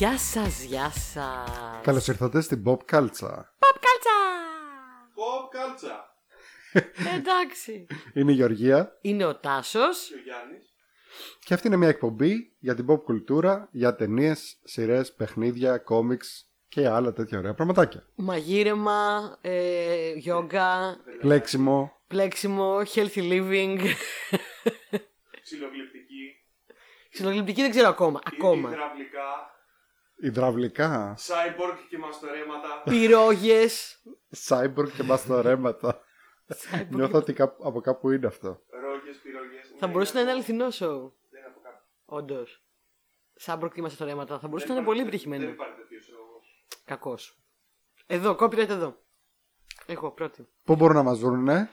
Γεια σας, γεια σας. Καλώς ήρθατε στην Pop Culture. Pop κάλτσα. Pop κάλτσα. Εντάξει. Είναι η Γεωργία Είναι ο Τάσος. Και ο Γιάννης. και αυτή είναι μια εκπομπή για την pop κουλτούρα, για ταινίες, σειρές, παιχνίδια, κόμιξ και άλλα τέτοια ωραία πραγματάκια. Μαγείρεμα, ε, γιόγκα, Πλέξιμο, πλέξιμο, healthy living. Ξυλογλυπτική. Ξυλογλυπτική δεν ξέρω ακόμα. Ακόμα. Υδραυλικά. Υδραυλικά, Cyborg και μαστορέματα. Πυρόγες. cyborg και μαστορέματα. Νιώθω ότι κάπου- από κάπου είναι αυτό. Ρόγες, πυρογές. Θα Ναι, μπορούσε να είναι από- αληθινό show. Δεν είναι από κάπου. Όντως. Σαν προκύμαστε στα ρέματα. Θα μπορούσε να Δεν είναι πολύ υπάρχει- επιτυχημένο. Δεν υπάρχει τέτοιο show όμως. Κακός. Εδώ, copyright εδώ. Εγώ πρώτη. Πού μπορούν να μας βρούνε,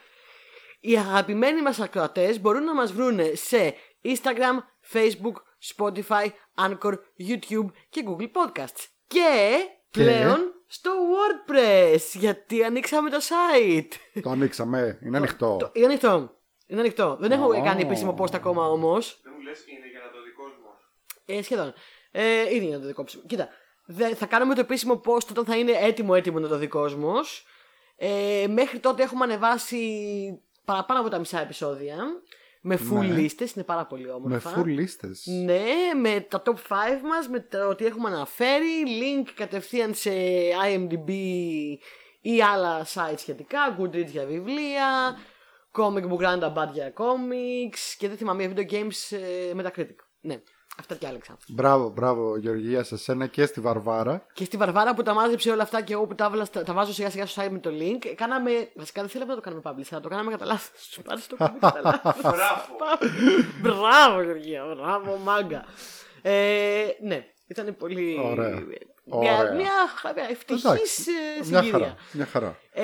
Οι αγαπημένοι μας ακροατές μπορούν να μας βρούνε σε Instagram, Facebook, Spotify, Anchor, YouTube και Google Podcasts. Και Και; πλέον στο WordPress, γιατί ανοίξαμε το site. το ανοίξαμε, είναι ανοιχτό. Το- Είναι ανοιχτό. Είναι ανοιχτό. Δεν έχω Ω. κάνει επίσημο post ακόμα όμως. Δεν μου λες είναι για να το δικός μου. Ε, σχεδόν. Ε, ήδη να το δικό Κοίτα, δε- θα κάνουμε το επίσημο post όταν θα είναι έτοιμο έτοιμο να το δει κόσμος. Ε, μέχρι τότε έχουμε ανεβάσει παραπάνω από τα μισά επεισόδια. Με full Ναι. λίστες, είναι πάρα πολύ Με όμορφα. full λίστες. Ναι, με τα top 5 μας, με το ότι έχουμε αναφέρει, link κατευθείαν σε IMDb ή άλλα sites σχετικά, Goodreads για βιβλία, Comic Book Roundabout για comics και δεν θυμάμαι, video games ε, Metacritic. Ναι, αυτά και άλλαξα. Μπράβο, μπράβο Γεωργία σε σένα και στη Βαρβάρα. Και στη Βαρβάρα που τα μάζεψε όλα αυτά και εγώ που τα, έβαλα στα- τα βάζω σιγά σιγά στο site με το link, κάναμε. Βασικά δεν θέλαμε να το κάνουμε publish, αλλά το κάναμε κατά λάθος. Σου πάρεις το κουμπί κατά λάθος. Μπράβο. Μπράβο, Γεωργία, μπράβο, μάγκα. Ε, ναι, ήταν πολύ. Ωραία. Μια, Ωραία. μια, μια ευτυχής Εντάξει, ε, Μια συγκυρία. χαρά, μια χαρά. Ε,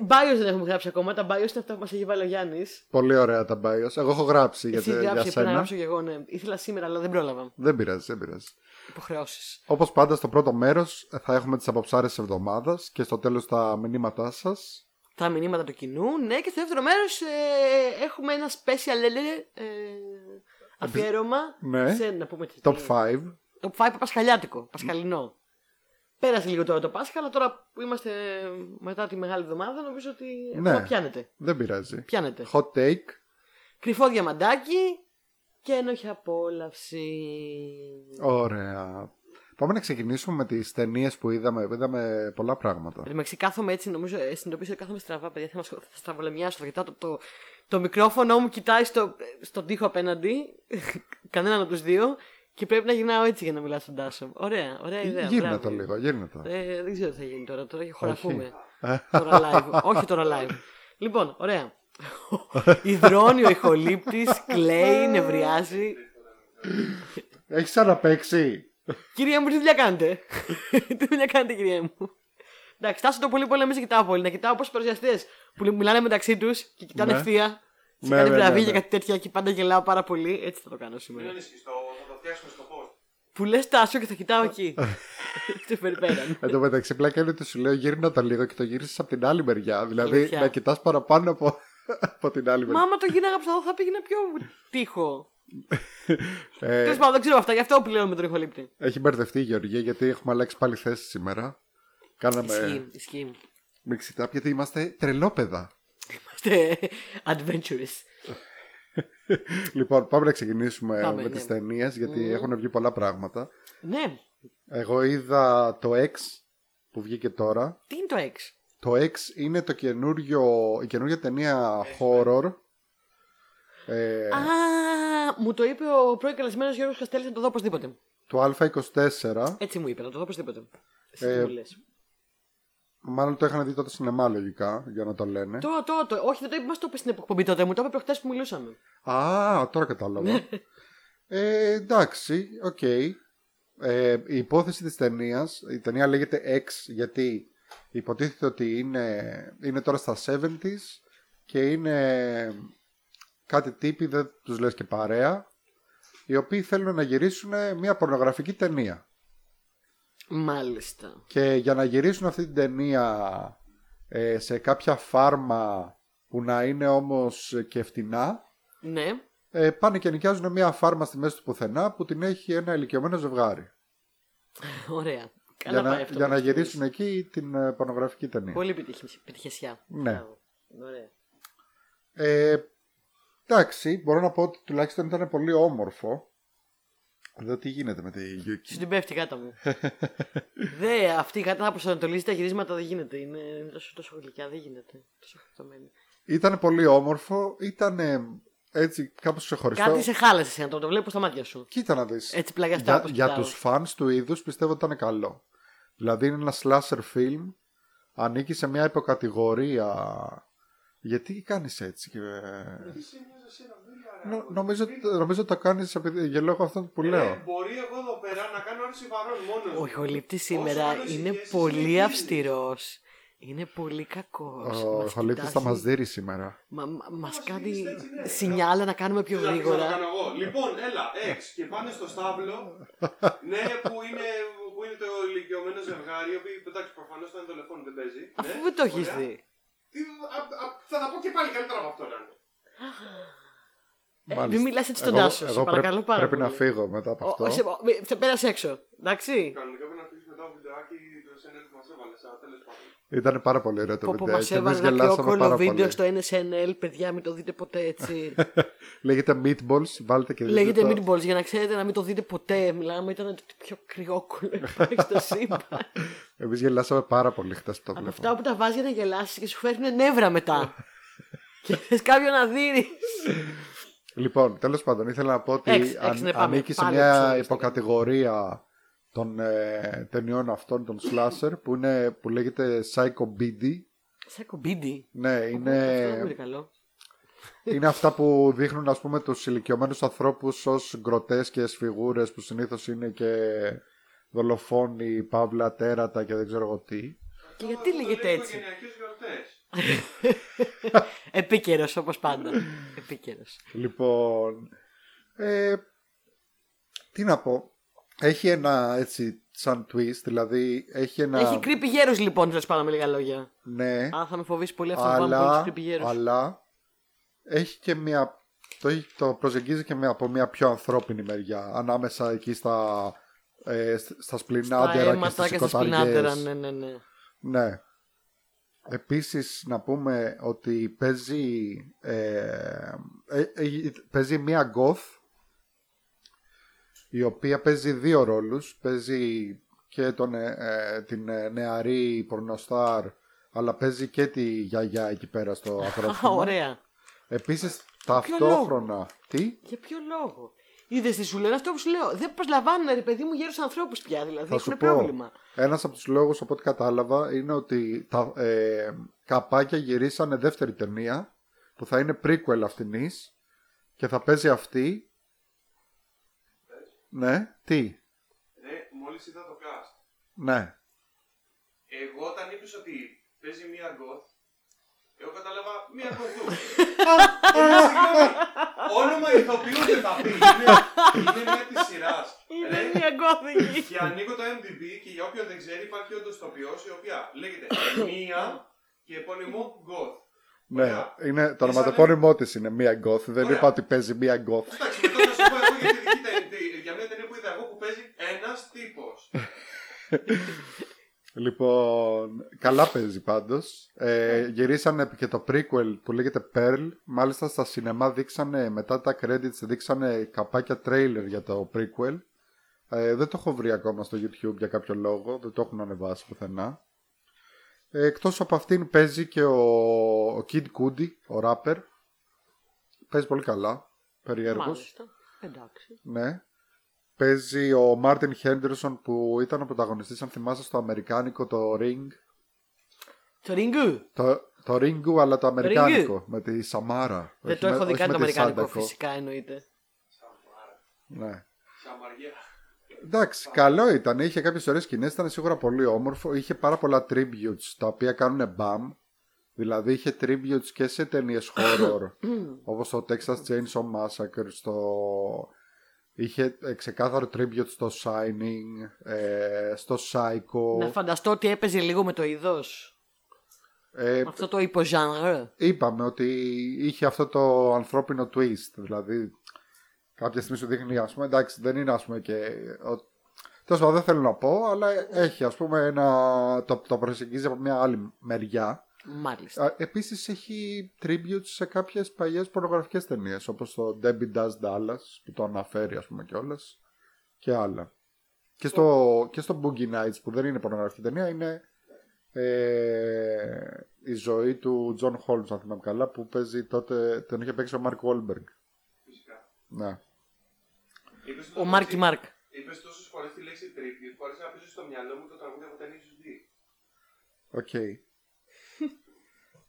bios δεν έχουμε γράψει ακόμα. Τα bios είναι αυτά που μας έχει βάλει ο Γιάννης. Πολύ ωραία τα bios. Εγώ έχω γράψει για, Εσύ τε- για γράψει, πρέπει να σένα. γράψω και εγώ, ναι. Ήθελα σήμερα, αλλά δεν πρόλαβα. Δεν πειράζει, δεν πειράζει. Υποχρεώσεις. Όπως πάντα στο πρώτο μέρος θα έχουμε τις αποψάρες της εβδομάδας και στο τέλος τα μηνύματά σας. τα μηνύματα του κοινού. Ναι, και στο δεύτερο μέρος ε, έχουμε ένα special ε, ε, αφιέρωμα. Ναι. Σε, να πούμε τι. Top τι- 5. Top 5 πασχαλιάτικο, πασχαλινό. Πέρασε λίγο τώρα το Πάσχα, αλλά τώρα που είμαστε μετά τη μεγάλη εβδομάδα, νομίζω ότι Ναι. ακόμα πιάνετε. Δεν πειράζει. Πιάνετε. Hot take. Κρυφό διαμαντάκι και ένοχη απόλαυση. Ωραία. Πάμε να ξεκινήσουμε με τις ταινίες που είδαμε. Είδαμε πολλά πράγματα. Εν τω μεταξύ κάθομαι έτσι, νομίζω, ε, συνειδητοποίησα ότι κάθομαι στραβά, παιδιά. Θα, μας, θα στραβολεμιάσω. Θα κοιτάω το, το, το μικρόφωνο μου, κοιτάει στο, στον τοίχο απέναντι. κανέναν από τους δύο. Και πρέπει να γυρνάω έτσι για να μιλάω στον Τάσο. Ωραία, ωραία ιδέα. Γύρνα μπράβο. το λίγο, γύρνα το. Ε, δεν ξέρω τι θα γίνει τώρα. Τώρα χωραφούμε. Ε, τώρα live. Όχι τώρα live. Λοιπόν, ωραία. Ιδρώνει ο ηχολήπτης, κλαίει, νευριάζει. Έχεις ξαναπαίξει. Κυρία μου, τι δουλειά κάνετε; τι δουλειά κάνετε, κυρία μου; Εντάξει, τάσο το πολύ πολύ να μην σε κοιτάω πολύ. Να κοιτάω πώ παρουσιαστές που μιλάνε μεταξύ τους και κοιτάνε Ναι. ευθεία. Σε Ναι, κάτι ναι, βραβεία ναι, και ναι. κάτι τέτοια και πάντα γελάω πάρα πολύ. Έτσι θα το κάνω σήμερα. Μην ανησυχείς, το- θα το φτιάξουμε στο post. Που λες τάσο και θα κοιτάω εκεί. Σε περιπέραν. Εν τω μεταξύ, πλάκα είναι ότι σου λέω γύρνα το λίγο και το γύρισες από την άλλη μεριά. Δηλαδή Αλήθεια. να κοιτάς παραπάνω από, από την άλλη Μα μεριά. άμα το γίναγα από θα πήγαινα πιο τείχο. Ε, Τέλος πάντων, δεν ξέρω αυτά, γι' αυτό πλέον με τον ηχολήπτη. έχει μπερδευτεί η Γεωργία γιατί έχουμε αλλάξει πάλι θέση σήμερα. Κάναμε Ισχύει, ισχύει. μιξιτά γιατί είμαστε τρελόπεδα. Είμαστε adventurous. Λοιπόν, πάμε να ξεκινήσουμε Πάμε, με ναι. τις ταινίες γιατί έχουν βγει πολλά πράγματα. Ναι, Εγώ είδα το X που βγήκε τώρα. τι είναι το X; Το X είναι το καινούριο, η καινούργια ταινία horror. Ε, Α, μου το είπε ο πρώην καλεσμένος Γιώργος Καστέλης να το δω οπωσδήποτε. του Α24. Έτσι μου είπε, να το δω οπωσδήποτε. Εσύ Ε, τι μου λες. Μάλλον το είχαν δει τότε σινεμά λογικά για να το λένε. Το, το, το, όχι, δεν το είπε, μας το είπε στην εκπομπή τότε, μου το είπε προχτές που μιλούσαμε. Α, τώρα κατάλαβα. ε, εντάξει, οκ. Ε, η υπόθεση της ταινίας, η ταινία λέγεται X γιατί υποτίθεται ότι είναι, είναι τώρα στα 70s και είναι κάτι τύποι, δεν τους λες και παρέα, οι οποίοι θέλουν να γυρίσουν μια πορνογραφική ταινία. Μάλιστα. Και για να γυρίσουν αυτή την ταινία ε, σε κάποια φάρμα που να είναι όμως και φτηνά, Ωραία. Για Καλά να, πάει αυτό. για που να έχεις γυρίσουν εκεί την ε, πορνογραφική ταινία. Πολύ επιτυχη- επιτυχιασιά. Ναι. Μπράβο. Ωραία. Ε, εντάξει, μπορώ να πω ότι τουλάχιστον ήταν πολύ όμορφο. Εδώ τι γίνεται με τη Σου Yuki. την πέφτει η γάτα μου. Δε, αυτή η γάτα θα προσανατολίζει τα γυρίσματα δεν γίνεται. Είναι, είναι τόσο, τόσο γλυκιά, δεν γίνεται. Τόσο χαριτωμένη. Ήταν πολύ όμορφο, ήταν έτσι κάπως ξεχωριστό. Κάτι σε χάλασε εσένα, το, το βλέπω στα μάτια σου. Κοίτα να δεις. Έτσι πλαγιαστά για, όπως για κοιτάω. τους φανς του είδους πιστεύω ότι ήταν καλό. Δηλαδή είναι ένα slasher film, ανήκει σε μια υποκατηγορία... Γιατί κάνεις έτσι και... Νο- νομίζω, νομίζω το κάνεις επειδή, για λόγω αυτών που λέω. Ε, μπορεί εγώ εδώ πέρα να κάνω όρεση βαρών μόνος. Ο Χολύπτη σήμερα Όσο είναι ήσυχες, πολύ συνεχίζει. αυστηρός. Είναι πολύ κακός. Ο Χολύπτης θα μας δείρει σήμερα. Μα, μα, μας Μας κάνει γυρίσει έτσι, ναι. σινιάλα να κάνουμε πιο Τι να πεις, να το γρήγορα. κάνω εγώ. Λοιπόν, έλα, εξ και πάνε στο στάβλο. ναι, που είναι, που είναι το ηλικιωμένο ζευγάρι. Οι οποίοι εντάξει, προφανώς το τηλεφώνο δεν παίζει. Αφού ναι, δεν το έχεις ωραία. δει. Τι, α, α, θα τα πω και πάλι καλύτερα από αυτό να είναι. Ε, Μάλιστα. μην μιλάς έτσι στον Εγώ- Τάσο. Σε εγώ παρακαλώ πρέπει, πάρα πρέπει να πολύ. φύγω μετά από Ο- αυτό. ο- σε- ο- μη- θα πέρασε έξω. Εντάξει. Κανονικά πρέπει να αφήσεις μετά το βιντεάκι του SNL που μας έβαλες. Αλλά τέλος πάντων. Ήταν πάρα πολύ ωραίο το Που που βίντεο. μας και εμείς έβαλε ένα γελάσαμε πιο πάρα βίντεο πολύ. στο NSNL, παιδιά, μην το δείτε ποτέ έτσι. Λέγεται Meatballs, βάλτε και δείτε Λέγεται το. Meatballs για να ξέρετε να μην το δείτε ποτέ. Μιλάμε, ήταν το πιο κρυόκουλο υπάρχει στο σύμπαν. Εμείς γελάσαμε πάρα πολύ χτες που το Από βλέπαμε. αυτά που τα βάζεις για να γελάσεις και σου φέρνουν νεύρα μετά. και θες κάποιον να δίνεις. Λοιπόν, τέλος πάντων, ήθελα να πω ότι Έξι, έξι, αν- ναι, πάμε. ανήκει σε Πάλι μια επεισόδιο, υποκατηγορία των ε, ταινιών αυτών, των slasher, που, είναι, που λέγεται Psycho BD. Σαν κομπίντι. Ναι, Αυτό δεν είναι, είναι καλό. είναι αυτά που δείχνουν ας πούμε τους ηλικιωμένους ανθρώπους ως γκροτέσκες φιγούρες που συνήθως είναι και δολοφόνοι, παύλα, τέρατα και δεν ξέρω εγώ τι. Και γιατί λέγεται έτσι; Οικογενειακέ γιορτέ. Επίκαιρος όπως πάντα. Επίκαιρος. Λοιπόν, ε, τι να πω. Έχει ένα έτσι σαν twist, δηλαδή έχει ένα... Έχει creepy γέρο λοιπόν, τέλο πάντων με λίγα λόγια. Ναι, Αν θα με φοβήσει πολύ αυτό που πάμε αλλά, πολύ creepy γέρους. αλλά έχει και μια... Το, έχει- το προσεγγίζει και μια, από μια πιο ανθρώπινη μεριά. Ανάμεσα εκεί στα, ε, σ- στα Τα σπλινάντερα και αίματα στις και στα σπινάτερα, οικοταριές. ναι, ναι, ναι. Ναι. Επίσης να πούμε ότι παίζει, ε, ε, ε, παίζει μία goth η οποία παίζει δύο ρόλους. Παίζει και τον, ε, ε, την ε, νεαρή πορνοστάρ αλλά παίζει και τη γιαγιά εκεί πέρα στο Α, ακρόφωνο. ωραία. Επίσης λόγο; ταυτόχρονα... Τι; Για ποιο λόγο; Είδες τι σου λένε; Αυτό που σου λέω. Δεν προσλαμβάνουν ρε παιδί μου γέρους ανθρώπους πια. Δηλαδή Θα σου έχουν πω. πρόβλημα. Ένας από τους λόγους από ό,τι κατάλαβα είναι ότι τα ε, καπάκια γυρίσανε δεύτερη ταινία που θα είναι prequel αυτινής και θα παίζει αυτή. Ναι, τι, Ναι, μόλις είδα το cast. ναι. Εγώ όταν είπες ότι παίζει μία goth, εγώ κατάλαβα μία goth. Συγγνώμη, όνομα ηθοποιού δεν θα πει. Είναι, είναι μία της σειράς. Είναι μια γκώθικη. Και ανοίγω το MDB και για όποιον δεν ξέρει υπάρχει όντως ηθοποιός η οποία λέγεται μία και επώνυμο goth. Ναι, Ωραία. είναι, το Ήσανε- ονοματεπώνυμό της είναι μία goth. Δεν Ωραία. είπα ότι παίζει μία goth. Εντάξει, μετά θα σου πω εγώ για, τη δική ται- για μια ταινία που είδα εγώ που παίζει ένας τύπος. Λοιπόν, καλά παίζει πάντως. Ε, γυρίσανε και το prequel που λέγεται Pearl. Μάλιστα στα σινεμά δείξανε, μετά τα credits δείξανε καπάκια trailer για το prequel. Ε, δεν το έχω βρει ακόμα στο YouTube για κάποιο λόγο. Δεν το έχουν ανεβάσει πουθενά. Ε, εκτός από αυτήν παίζει και ο, ο Kid Cudi, ο rapper. Παίζει πολύ καλά. Περιέργως. Μάλιστα. Εντάξει. Ναι. Παίζει ο Μάρτιν Χέντερσον που ήταν ο πρωταγωνιστής, αν θυμάσαι, στο αμερικάνικο το Ring. Το ριγκού. Το, το Ringu, αλλά το αμερικάνικο. Με τη Σαμάρα. Δεν όχι το με- έχω δει όχι καν με το τη αμερικάνικο, Σάντακο. φυσικά εννοείται. Ναι. Σαμαριά. Εντάξει, καλό ήταν. Είχε κάποιες ωραίες σκηνές. Ήταν σίγουρα πολύ όμορφο. Είχε πάρα πολλά tributes τα οποία κάνουν μπαμ. Δηλαδή είχε tributes και σε ταινίες horror. όπως το Texas Chainsaw Massacre. Στο... Είχε ε, ξεκάθαρο tribute στο Shining. Ε, στο Psycho. Να φανταστώ ότι έπαιζε λίγο με το είδος. Ε, Αυτό το υποζάνρ. είπαμε ότι είχε αυτό το ανθρώπινο twist. Δηλαδή, κάποια στιγμή σου δείχνει, ας πούμε, εντάξει, δεν είναι ας πούμε και. ο- Τέλος πάντων, δεν θέλω να πω, αλλά έχει ας πούμε ένα. Το, το προσεγγίζει από μια άλλη μεριά. Μάλιστα. Επίσης έχει tributes σε κάποιες παλιές πορνογραφικές ταινίες, όπως το Debbie Does Dallas, που το αναφέρει, ας πούμε κιόλας. Και άλλα. Και στο, και στο Boogie Nights, που δεν είναι πορνογραφική ταινία, είναι ε, η ζωή του John Holmes, αν θυμάμαι καλά, που παίζει τότε. Τον είχε παίξει ο Mark Wahlberg. Φυσικά. Ναι. Είπες Ο Marky Mark. Είπες τόσες φορές τη λέξη tribute, χωρίς να πει στο μυαλό μου το τραγούδι από Tenacious D. Οκ.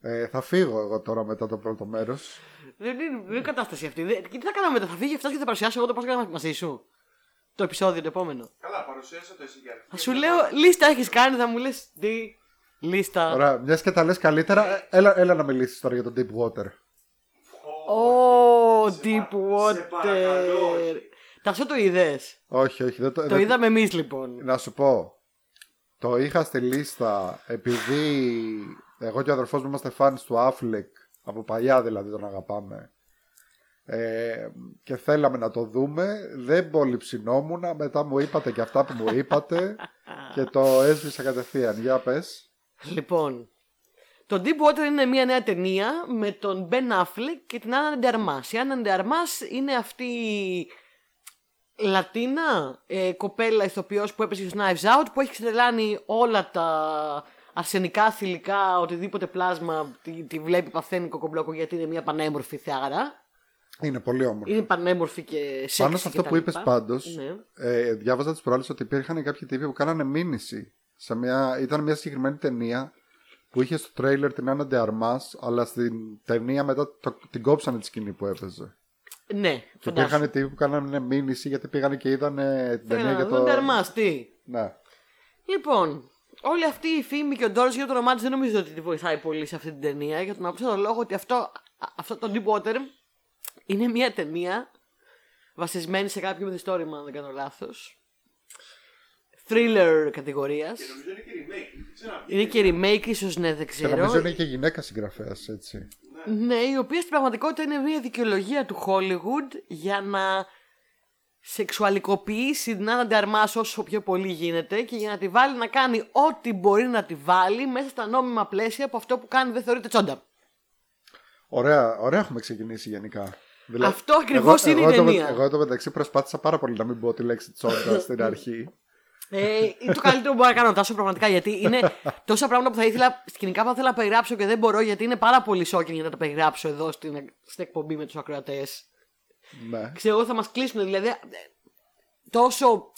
Ε, θα φύγω εγώ τώρα μετά το πρώτο μέρος. Δεν είναι, δεν είναι κατάσταση αυτή. Δεν- Και τι θα κάνουμε μετά, θα φύγει αυτό και θα παρουσιάσω εγώ το πώς έκανα μαζί σου. Το επεισόδιο το επόμενο. Καλά, παρουσίασα το εσύ για αρχή. Θα σου λέω, λίστα έχεις κάνει, θα μου λες τι. Λίστα. Ωραία, μιας και τα λες καλύτερα, ε, έλα, έλα να μιλήσεις τώρα για το Deep Water. Ω, Σε deep πα- σε παρακαλώ, water. όχι. Τασό το είδες. Όχι, όχι. Δεν το, Το δεν- είδαμε εμείς λοιπόν. Να σου πω. Το είχα στη λίστα επειδή εγώ και ο αδερφός μου είμαστε fans του Affleck. Από παλιά δηλαδή τον αγαπάμε. Ε, και θέλαμε να το δούμε. Δεν πολύ ψινόμουν. Μετά μου είπατε και αυτά που μου είπατε. και το έσβησα κατευθείαν. Για πες. Λοιπόν, το Deepwater είναι μια νέα ταινία με τον Ben Affleck και την Άννα Ντεαρμάς. Η Άννα Ντεαρμάς είναι αυτή η Λατίνα ε, κοπέλα ηθοποιός που έπαιζε στο Knives Out που έχει ξετρελάνει όλα τα αρσενικά, θηλυκά, οτιδήποτε πλάσμα τη, τη βλέπει παθαίνει κοκομπλόκο γιατί είναι μια πανέμορφη θεάρα. Είναι πολύ όμορφο. Είναι πανέμορφη και σεξι Πάνω σε αυτό και που τα είπες λοιπά. πάντως, Ναι. ε, διάβαζα τις προάλλες ότι υπήρχαν κάποιοι τύποι που κάνανε μήνυση. Σε μια, ήταν μια συγκεκριμένη ταινία που είχε στο τρέιλερ την Άννα Ντεαρμάς, αλλά στην ταινία μετά το, την κόψανε τη σκηνή που έπαιζε. Ναι, Και φαντάσου. υπήρχαν τύποι που κάνανε μήνυση γιατί πήγαν και είδαν την ταινία Θέλανε για να το. δουν Ντεαρμάς, τι; Ναι. Λοιπόν, όλη αυτή η φήμη και ο ντόρο για το όνομά τη δεν νομίζω ότι τη βοηθάει πολύ σε αυτή την ταινία για τον απλό λόγο ότι αυτό, α- αυτό το Deepwater είναι μια ταινία βασισμένη σε κάποιο μυθιστόρημα, αν δεν κάνω λάθος. Thriller κατηγορίας. Και νομίζω είναι και remake. Ξαναπεί. Είναι και remake, ίσως ναι, δεν Και ξέρω. νομίζω είναι και γυναίκα συγγραφέας, έτσι. Ναι, η οποία στην πραγματικότητα είναι μια δικαιολογία του Hollywood για να σεξουαλικοποιήσει την Άννα Νταρμάς όσο πιο πολύ γίνεται και για να τη βάλει να κάνει ό,τι μπορεί να τη βάλει μέσα στα νόμιμα πλαίσια που αυτό που κάνει δεν θεωρείται τσόντα. Ωραία, ωραία έχουμε ξεκινήσει γενικά. Αυτό ακριβώς είναι η εγώ, το- ταινία. Εγώ το μεταξύ προσπάθησα πάρα πολύ να μην πω τη λέξη τσόντα στην αρχή. Ε, είναι το καλύτερο που μπορώ να κάνω, Τάσο, πραγματικά. Γιατί είναι τόσα πράγματα που θα ήθελα, σκηνικά που θα ήθελα να περιγράψω και δεν μπορώ, γιατί είναι πάρα πολύ shocking για να τα περιγράψω εδώ στην, στην εκπομπή με τους ακροατές. Ναι. Ξέρω εγώ θα μας κλείσουν, δηλαδή. ε, Τόσο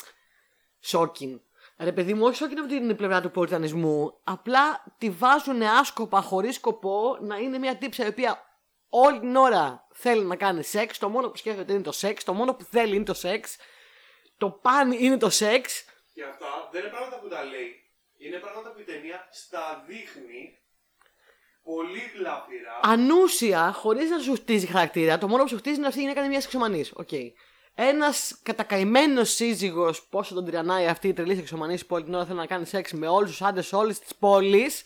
shocking. Ρε παιδί μου, όχι shocking από την πλευρά του πολιτανισμού. Απλά τη βάζουν άσκοπα χωρίς σκοπό να είναι μια τύψα η οποία όλη την ώρα θέλει να κάνει σεξ. Το μόνο που σκέφτεται είναι το σεξ. Το μόνο που θέλει είναι το σεξ. Το παν είναι το σεξ. Και αυτά δεν είναι πράγματα που τα λέει. Είναι πράγματα που η ταινία στα δείχνει πολύ γλαφυρά. ανούσια, χωρίς να σου χτίζει χαρακτήρα, το μόνο που σου χτίζει είναι αυτή η γυναίκα είναι μια σεξομανής. Οκ. Ένας κατακαημένος σύζυγος, πόσο τον τυρανάει αυτή η τρελή σεξομανής που όλη την ώρα θέλει να κάνει σεξ με όλους τους άντρες όλης της πόλης.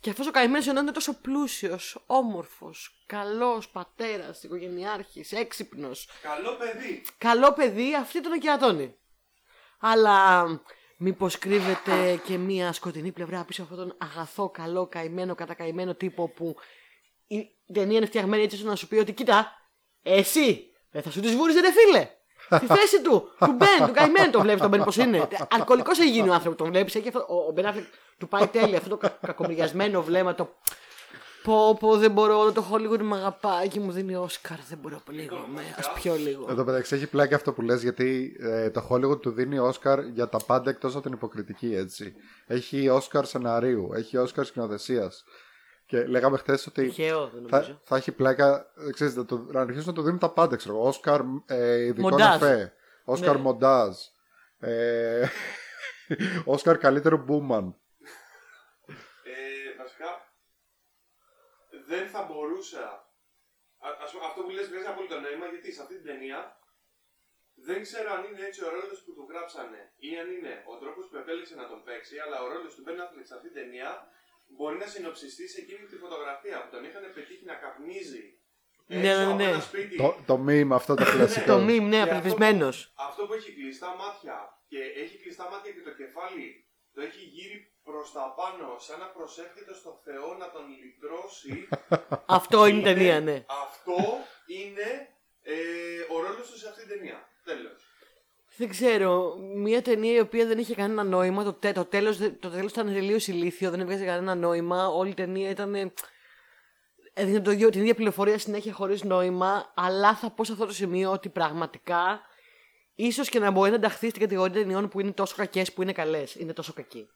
Και αυτός ο καημένος ενώ είναι τόσο πλούσιος, όμορφος, καλός πατέρας, οικογενειάρχης, έξυπνος, Καλό παιδί. καλό παιδί, αυτή τον κερατώνει. Αλλά μήπως κρύβεται και μία σκοτεινή πλευρά πίσω από αυτόν τον αγαθό, καλό, καημένο, κατακαημένο τύπο που η ταινία είναι φτιαγμένη έτσι ώστε να σου πει ότι κοίτα, εσύ δεν θα σου τη βούριζε, ρε φίλε. Στη θέση του, του Μπεν, του καημένου τον βλέπεις τον Μπεν πώς είναι. Αλκοολικός έχει γίνει ο άνθρωπος, τον βλέπεις. Έχει αυτό, ο, ο Μπεν Affleck του πάει τέλεια αυτό το κα, κακομοιριασμένο βλέμμα. Το πω, πω, δεν μπορώ, όλο το Hollywood με αγαπάει και μου δίνει Όσκαρ. Δεν μπορώ λίγο, με, ας πιω λίγο. Εδώ μεταξύ έχει πλάκα αυτό που λες γιατί ε, το Hollywood του δίνει Όσκαρ για τα πάντα εκτός από την υποκριτική έτσι. Έχει Όσκαρ σεναρίου, έχει Όσκαρ σκηνοθεσίας. Και λέγαμε χθες ότι Τυχαίο, δεν θα, νομίζω. θα έχει πλάκα, ε, ξέρεις, να, το, να αρχίσουν να του δίνουν τα πάντα, ξέρω εγώ. Όσκαρ ε, ειδικό Μοντάζ. εφέ, Όσκαρ Ναι. μοντάζ, ε, Όσκαρ καλύτερο μπούμαν. Ε, βασικά δεν θα μπορούσα. Α- ας πούμε, αυτό που λες βγάζει απόλυτο νόημα γιατί σε αυτή την ταινία δεν ξέρω αν είναι έτσι ο ρόλος που του γράψανε ή αν είναι ο τρόπος που επέλεξε να τον παίξει, αλλά ο ρόλος του Ben Affleck σε αυτή την ταινία μπορεί να συνοψιστεί σε εκείνη τη φωτογραφία που τον είχαν πετύχει να καπνίζει Ναι, έξω ναι, από ναι. ένα σπίτι. Το, το meme αυτό το κλασικό. Το meme, ναι, Και αυτό απελπισμένος. που- Αυτό που έχει κλειστά μάτια και έχει κλειστά μάτια και το κεφάλι το έχει γύρει προς τα πάνω σαν να προσεύχεται στο Θεό να τον λυτρώσει. Αυτό είναι η ταινία, ναι. Αυτό είναι ε, ο ρόλος του σε αυτή την ταινία. Τέλος. Δεν ξέρω. Μια ταινία η οποία δεν είχε κανένα νόημα. Το, τε, το τέλος, το τέλος ήταν τελείως ηλίθιο, δεν έβγαζε κανένα νόημα. Όλη η ταινία ήταν. ε, Έδινε το ίδιο, την ίδια πληροφορία συνέχεια χωρίς νόημα. Αλλά θα πω σε αυτό το σημείο ότι πραγματικά ίσως και να μπορεί να ενταχθεί στην κατηγορία ταινιών που είναι τόσο κακές που είναι καλές. Είναι τόσο κακή.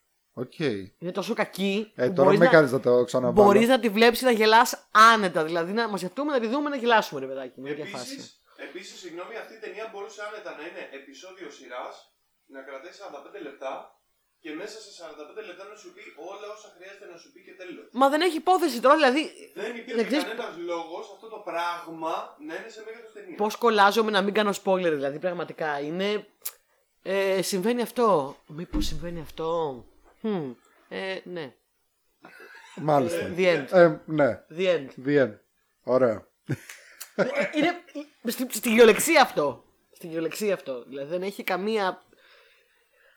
Οκ. Είναι τόσο κακή. Ε, που τώρα μπορείς με να- κάνεις να το ξαναβάλω. Μπορείς να τη βλέπεις να γελάς άνετα. Δηλαδή να μαζευτούμε, να τη δούμε, να γελάσουμε, ρε παιδάκι. Με τέτοια φάση. Επίσης, επίσης, συγγνώμη, αυτή η ταινία μπορούσε άνετα να είναι επεισόδιο σειράς, να κρατάει 45 λεπτά και μέσα σε 45 λεπτά να σου πει όλα όσα χρειάζεται να σου πει και τέλος. Μα δεν έχει υπόθεση τώρα, δηλαδή. Δεν υπήρχε Δεν ξέρεις κανένας λόγος αυτό το πράγμα να είναι σε μέγεθος ταινίας. Πώς κολλάζομαι να μην κάνω spoiler, δηλαδή πραγματικά. Είναι. Ε, συμβαίνει αυτό. Μήπως συμβαίνει αυτό; Hm. Ε, ναι. Μάλιστα. The end. Ε, ναι. The end. The end. Ωραία. Ε, είναι στη, στη γεωλεξία αυτό. Στη γεωλεξία αυτό. Δηλαδή δεν έχει καμία.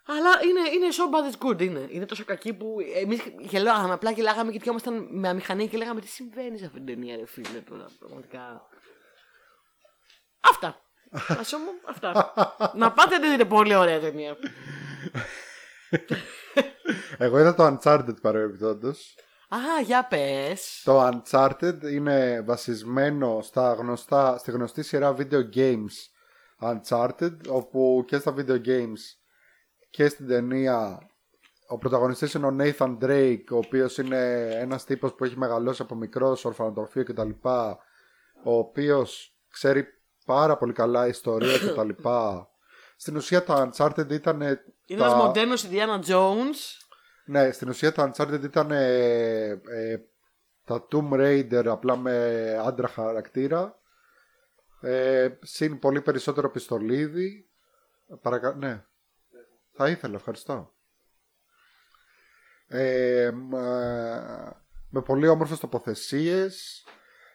Αλλά είναι, είναι so bad it's good. Είναι, είναι τόσο κακή που εμείς γελάγαμε. Απλά γελάγαμε και πιόμασταν με αμηχανή και λέγαμε τι συμβαίνει σε αυτήν την ταινία, ρε φίλε. Τώρα, πραγματικά. Αυτά. Άσο μου, αυτά. Να πάτε να δείτε πολύ ωραία ταινία. Εγώ είδα το Uncharted παρεμπιπτόντως. Α, για πες. Το Uncharted είναι βασισμένο στα γνωστά, στη γνωστή σειρά video games Uncharted, όπου και στα video games και στην ταινία ο πρωταγωνιστής είναι ο Nathan Drake, ο οποίος είναι ένας τύπος που έχει μεγαλώσει από μικρός σε ορφανοτροφείο κτλ. Ο οποίος ξέρει πάρα πολύ καλά ιστορία κτλ. Στην ουσία το Uncharted ήταν... Είναι τα... ένας μοντέρνος Indiana Jones. Ναι, στην ουσία το Uncharted ήταν ε, ε, τα Tomb Raider απλά με άντρα χαρακτήρα. Ε, συν πολύ περισσότερο πιστολίδι. Παρακα... Ναι, θα ήθελα, ευχαριστώ. Ε, μ, ε, με πολύ όμορφες τοποθεσίες.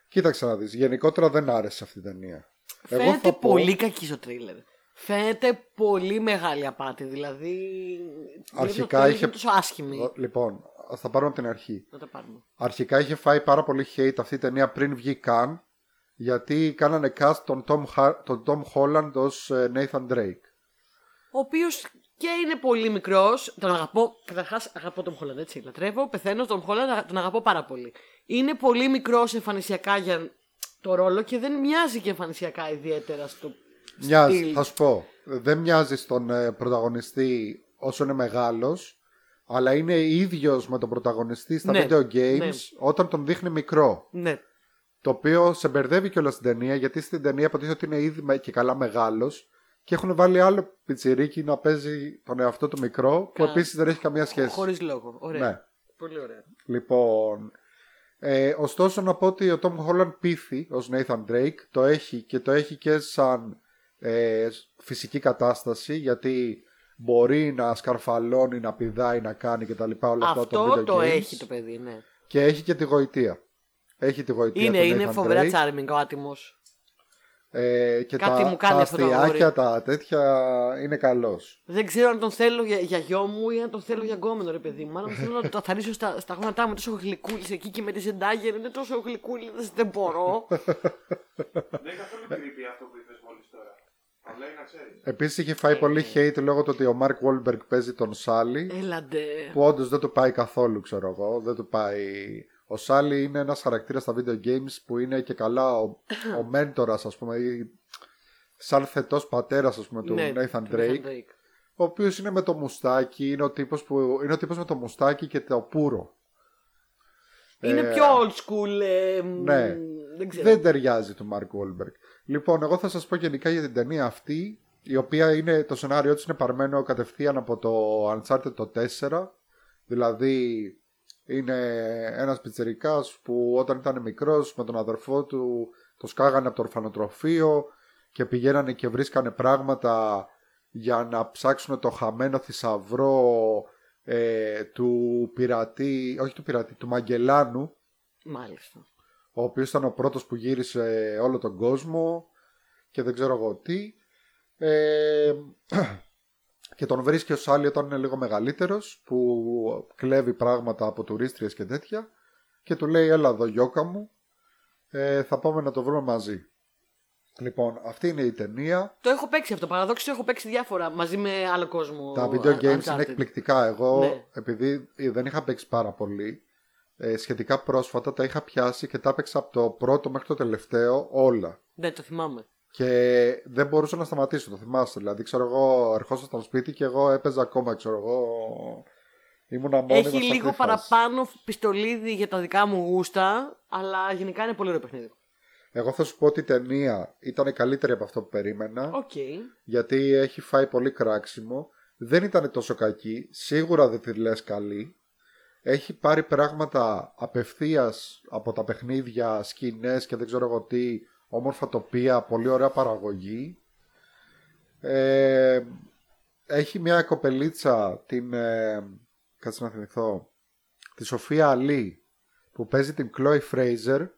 Κοίταξε να δεις, γενικότερα δεν άρεσε αυτή η ταινία. Εγώ Φαίνεται θα πω- πολύ κακή στο τρίλερ. Φαίνεται πολύ μεγάλη απάτη. Δηλαδή. Αρχικά το τρέιλερ είχε- είναι τόσο άσχημη. Λοιπόν, θα πάρουμε από την αρχή. Να τα πάρουμε. Αρχικά είχε φάει πάρα πολύ hate αυτή η ταινία πριν βγει καν γιατί κάνανε cast τον Tom, Ha- τον Tom Holland ως ε, Nathan Drake. Ο οποίος και είναι πολύ μικρός. Τον αγαπώ. Καταρχάς, αγαπώ τον Χόλαντ, έτσι. Λατρεύω, πεθαίνω τον Χόλαντ, τον αγαπώ πάρα πολύ. Είναι πολύ μικρός εμφανισιακά για το ρόλο και δεν μοιάζει και εμφανισιακά ιδιαίτερα στο. Μοιάζει, στυλ. θα σου πω. Δεν μοιάζει στον ε, πρωταγωνιστή όσο είναι μεγάλος αλλά είναι ίδιος με τον πρωταγωνιστή στα Ναι, video games ναι. όταν τον δείχνει μικρό. Ναι. Το οποίο σε μπερδεύει κιόλας στην ταινία γιατί στην ταινία υποτίθεται ότι είναι ήδη με- και καλά μεγάλος και έχουν βάλει άλλο πιτσιρίκι να παίζει τον εαυτό του μικρό που Κα- επίσης δεν έχει καμία σχέση. Χωρίς λόγο. Ωραία. Ναι. Πολύ ωραία. Λοιπόν, ε, ωστόσο να πω ότι ο Tom Holland πείθει ως Nathan Drake, το έχει και το έχει και σαν ε, φυσική κατάσταση γιατί μπορεί να σκαρφαλώνει, να πηδάει, να κάνει κτλ. Όλα αυτά των Αυτό video το games. έχει το παιδί, ναι. Και έχει και τη γοητεία. Έχει τη γοητεία Είναι, του είναι Nathan φοβερά Drake. charming ο άτιμος. Ε, και Κάτι τα, μου κάνει τα αυτό το αστιάκια, αγόρι. τα τέτοια είναι καλός. Δεν ξέρω αν τον θέλω για, για γιο μου ή αν τον θέλω για γκόμενο, ρε παιδί μου. Μάλλον θέλω να το αθαρίσω στα, στα γόνατά μου τόσο γλυκούλης εκεί και με τη Ζεντάγερ είναι τόσο γλυκούλη, δεν μπορώ. Δεν είναι καθόλου creepy αυτό που είπες μόλις τώρα. Αλλά να ξέρεις. Επίσης είχε φάει πολύ Ε. hate λόγω του ότι ο Mark Wahlberg παίζει τον Σάλι. Έλαντε. που όντως δεν του πάει καθόλου, ξέρω εγώ. Δεν του πάει. Ο Σάλι είναι ένας χαρακτήρας στα video games που είναι και καλά ο, ο μέντορας, ας πούμε, ή σαν θετός πατέρας, ας πούμε, του Ναι, Nathan του Drake, ο οποίος είναι με το μουστάκι, είναι ο τύπος, που, είναι ο τύπος με το μουστάκι και το πουρο. Είναι Ε, πιο old school. ε, μ, ναι. Δεν ξέρω. Δεν ταιριάζει του Mark Wahlberg. Λοιπόν, εγώ θα σας πω γενικά για την ταινία αυτή, η οποία είναι, το σενάριό της είναι παρμένο κατευθείαν από το Uncharted το 4. Δηλαδή, είναι ένας πιτσερικάς που όταν ήταν μικρός με τον αδερφό του το σκάγανε από το ορφανοτροφείο και πηγαίνανε και βρίσκανε πράγματα για να ψάξουν το χαμένο θησαυρό ε, του πειρατή, όχι του πειρατή, του Μαγκελάνου Μάλιστα. Ο οποίος ήταν ο πρώτος που γύρισε όλο τον κόσμο και δεν ξέρω εγώ τι. Ε, Και τον βρίσκει ο Σάλι όταν είναι λίγο μεγαλύτερος, που κλέβει πράγματα από τουρίστριες και τέτοια. Και του λέει: Έλα εδώ, γιώκα μου. Ε, θα πάμε να το βρούμε μαζί. Λοιπόν, αυτή είναι η ταινία. Το έχω παίξει αυτό. Παραδόξως έχω παίξει διάφορα μαζί με άλλο κόσμο. Τα video games Uncharted. είναι εκπληκτικά. Εγώ, Ναι. επειδή δεν είχα παίξει πάρα πολύ, ε, σχετικά πρόσφατα τα είχα πιάσει και τα έπαιξα από το πρώτο μέχρι το τελευταίο όλα. Ναι, το θυμάμαι. Και δεν μπορούσα να σταματήσω, το θυμάστε. Δηλαδή, ξέρω εγώ, ερχόσασταν σπίτι και εγώ έπαιζα ακόμα, ξέρω εγώ. Ήμουνα μόνο Έχει λίγο παραπάνω πιστολίδι για τα δικά μου γούστα, αλλά γενικά είναι πολύ ωραίο παιχνίδι. Εγώ θα σου πω ότι η ταινία ήταν καλύτερη από αυτό που περίμενα. Οκ. γιατί έχει φάει πολύ κράξιμο. Δεν ήταν τόσο κακή, σίγουρα δεν τη λες καλή. Έχει πάρει πράγματα απευθείας από τα παιχνίδια, σκηνές και δεν ξέρω εγώ τι, όμορφα τοπία, πολύ ωραία παραγωγή. Ε, έχει μια κοπελίτσα, την, ε, κάτσε να θυμηθώ, τη Σοφία Αλή, που παίζει την Chloe Fraser.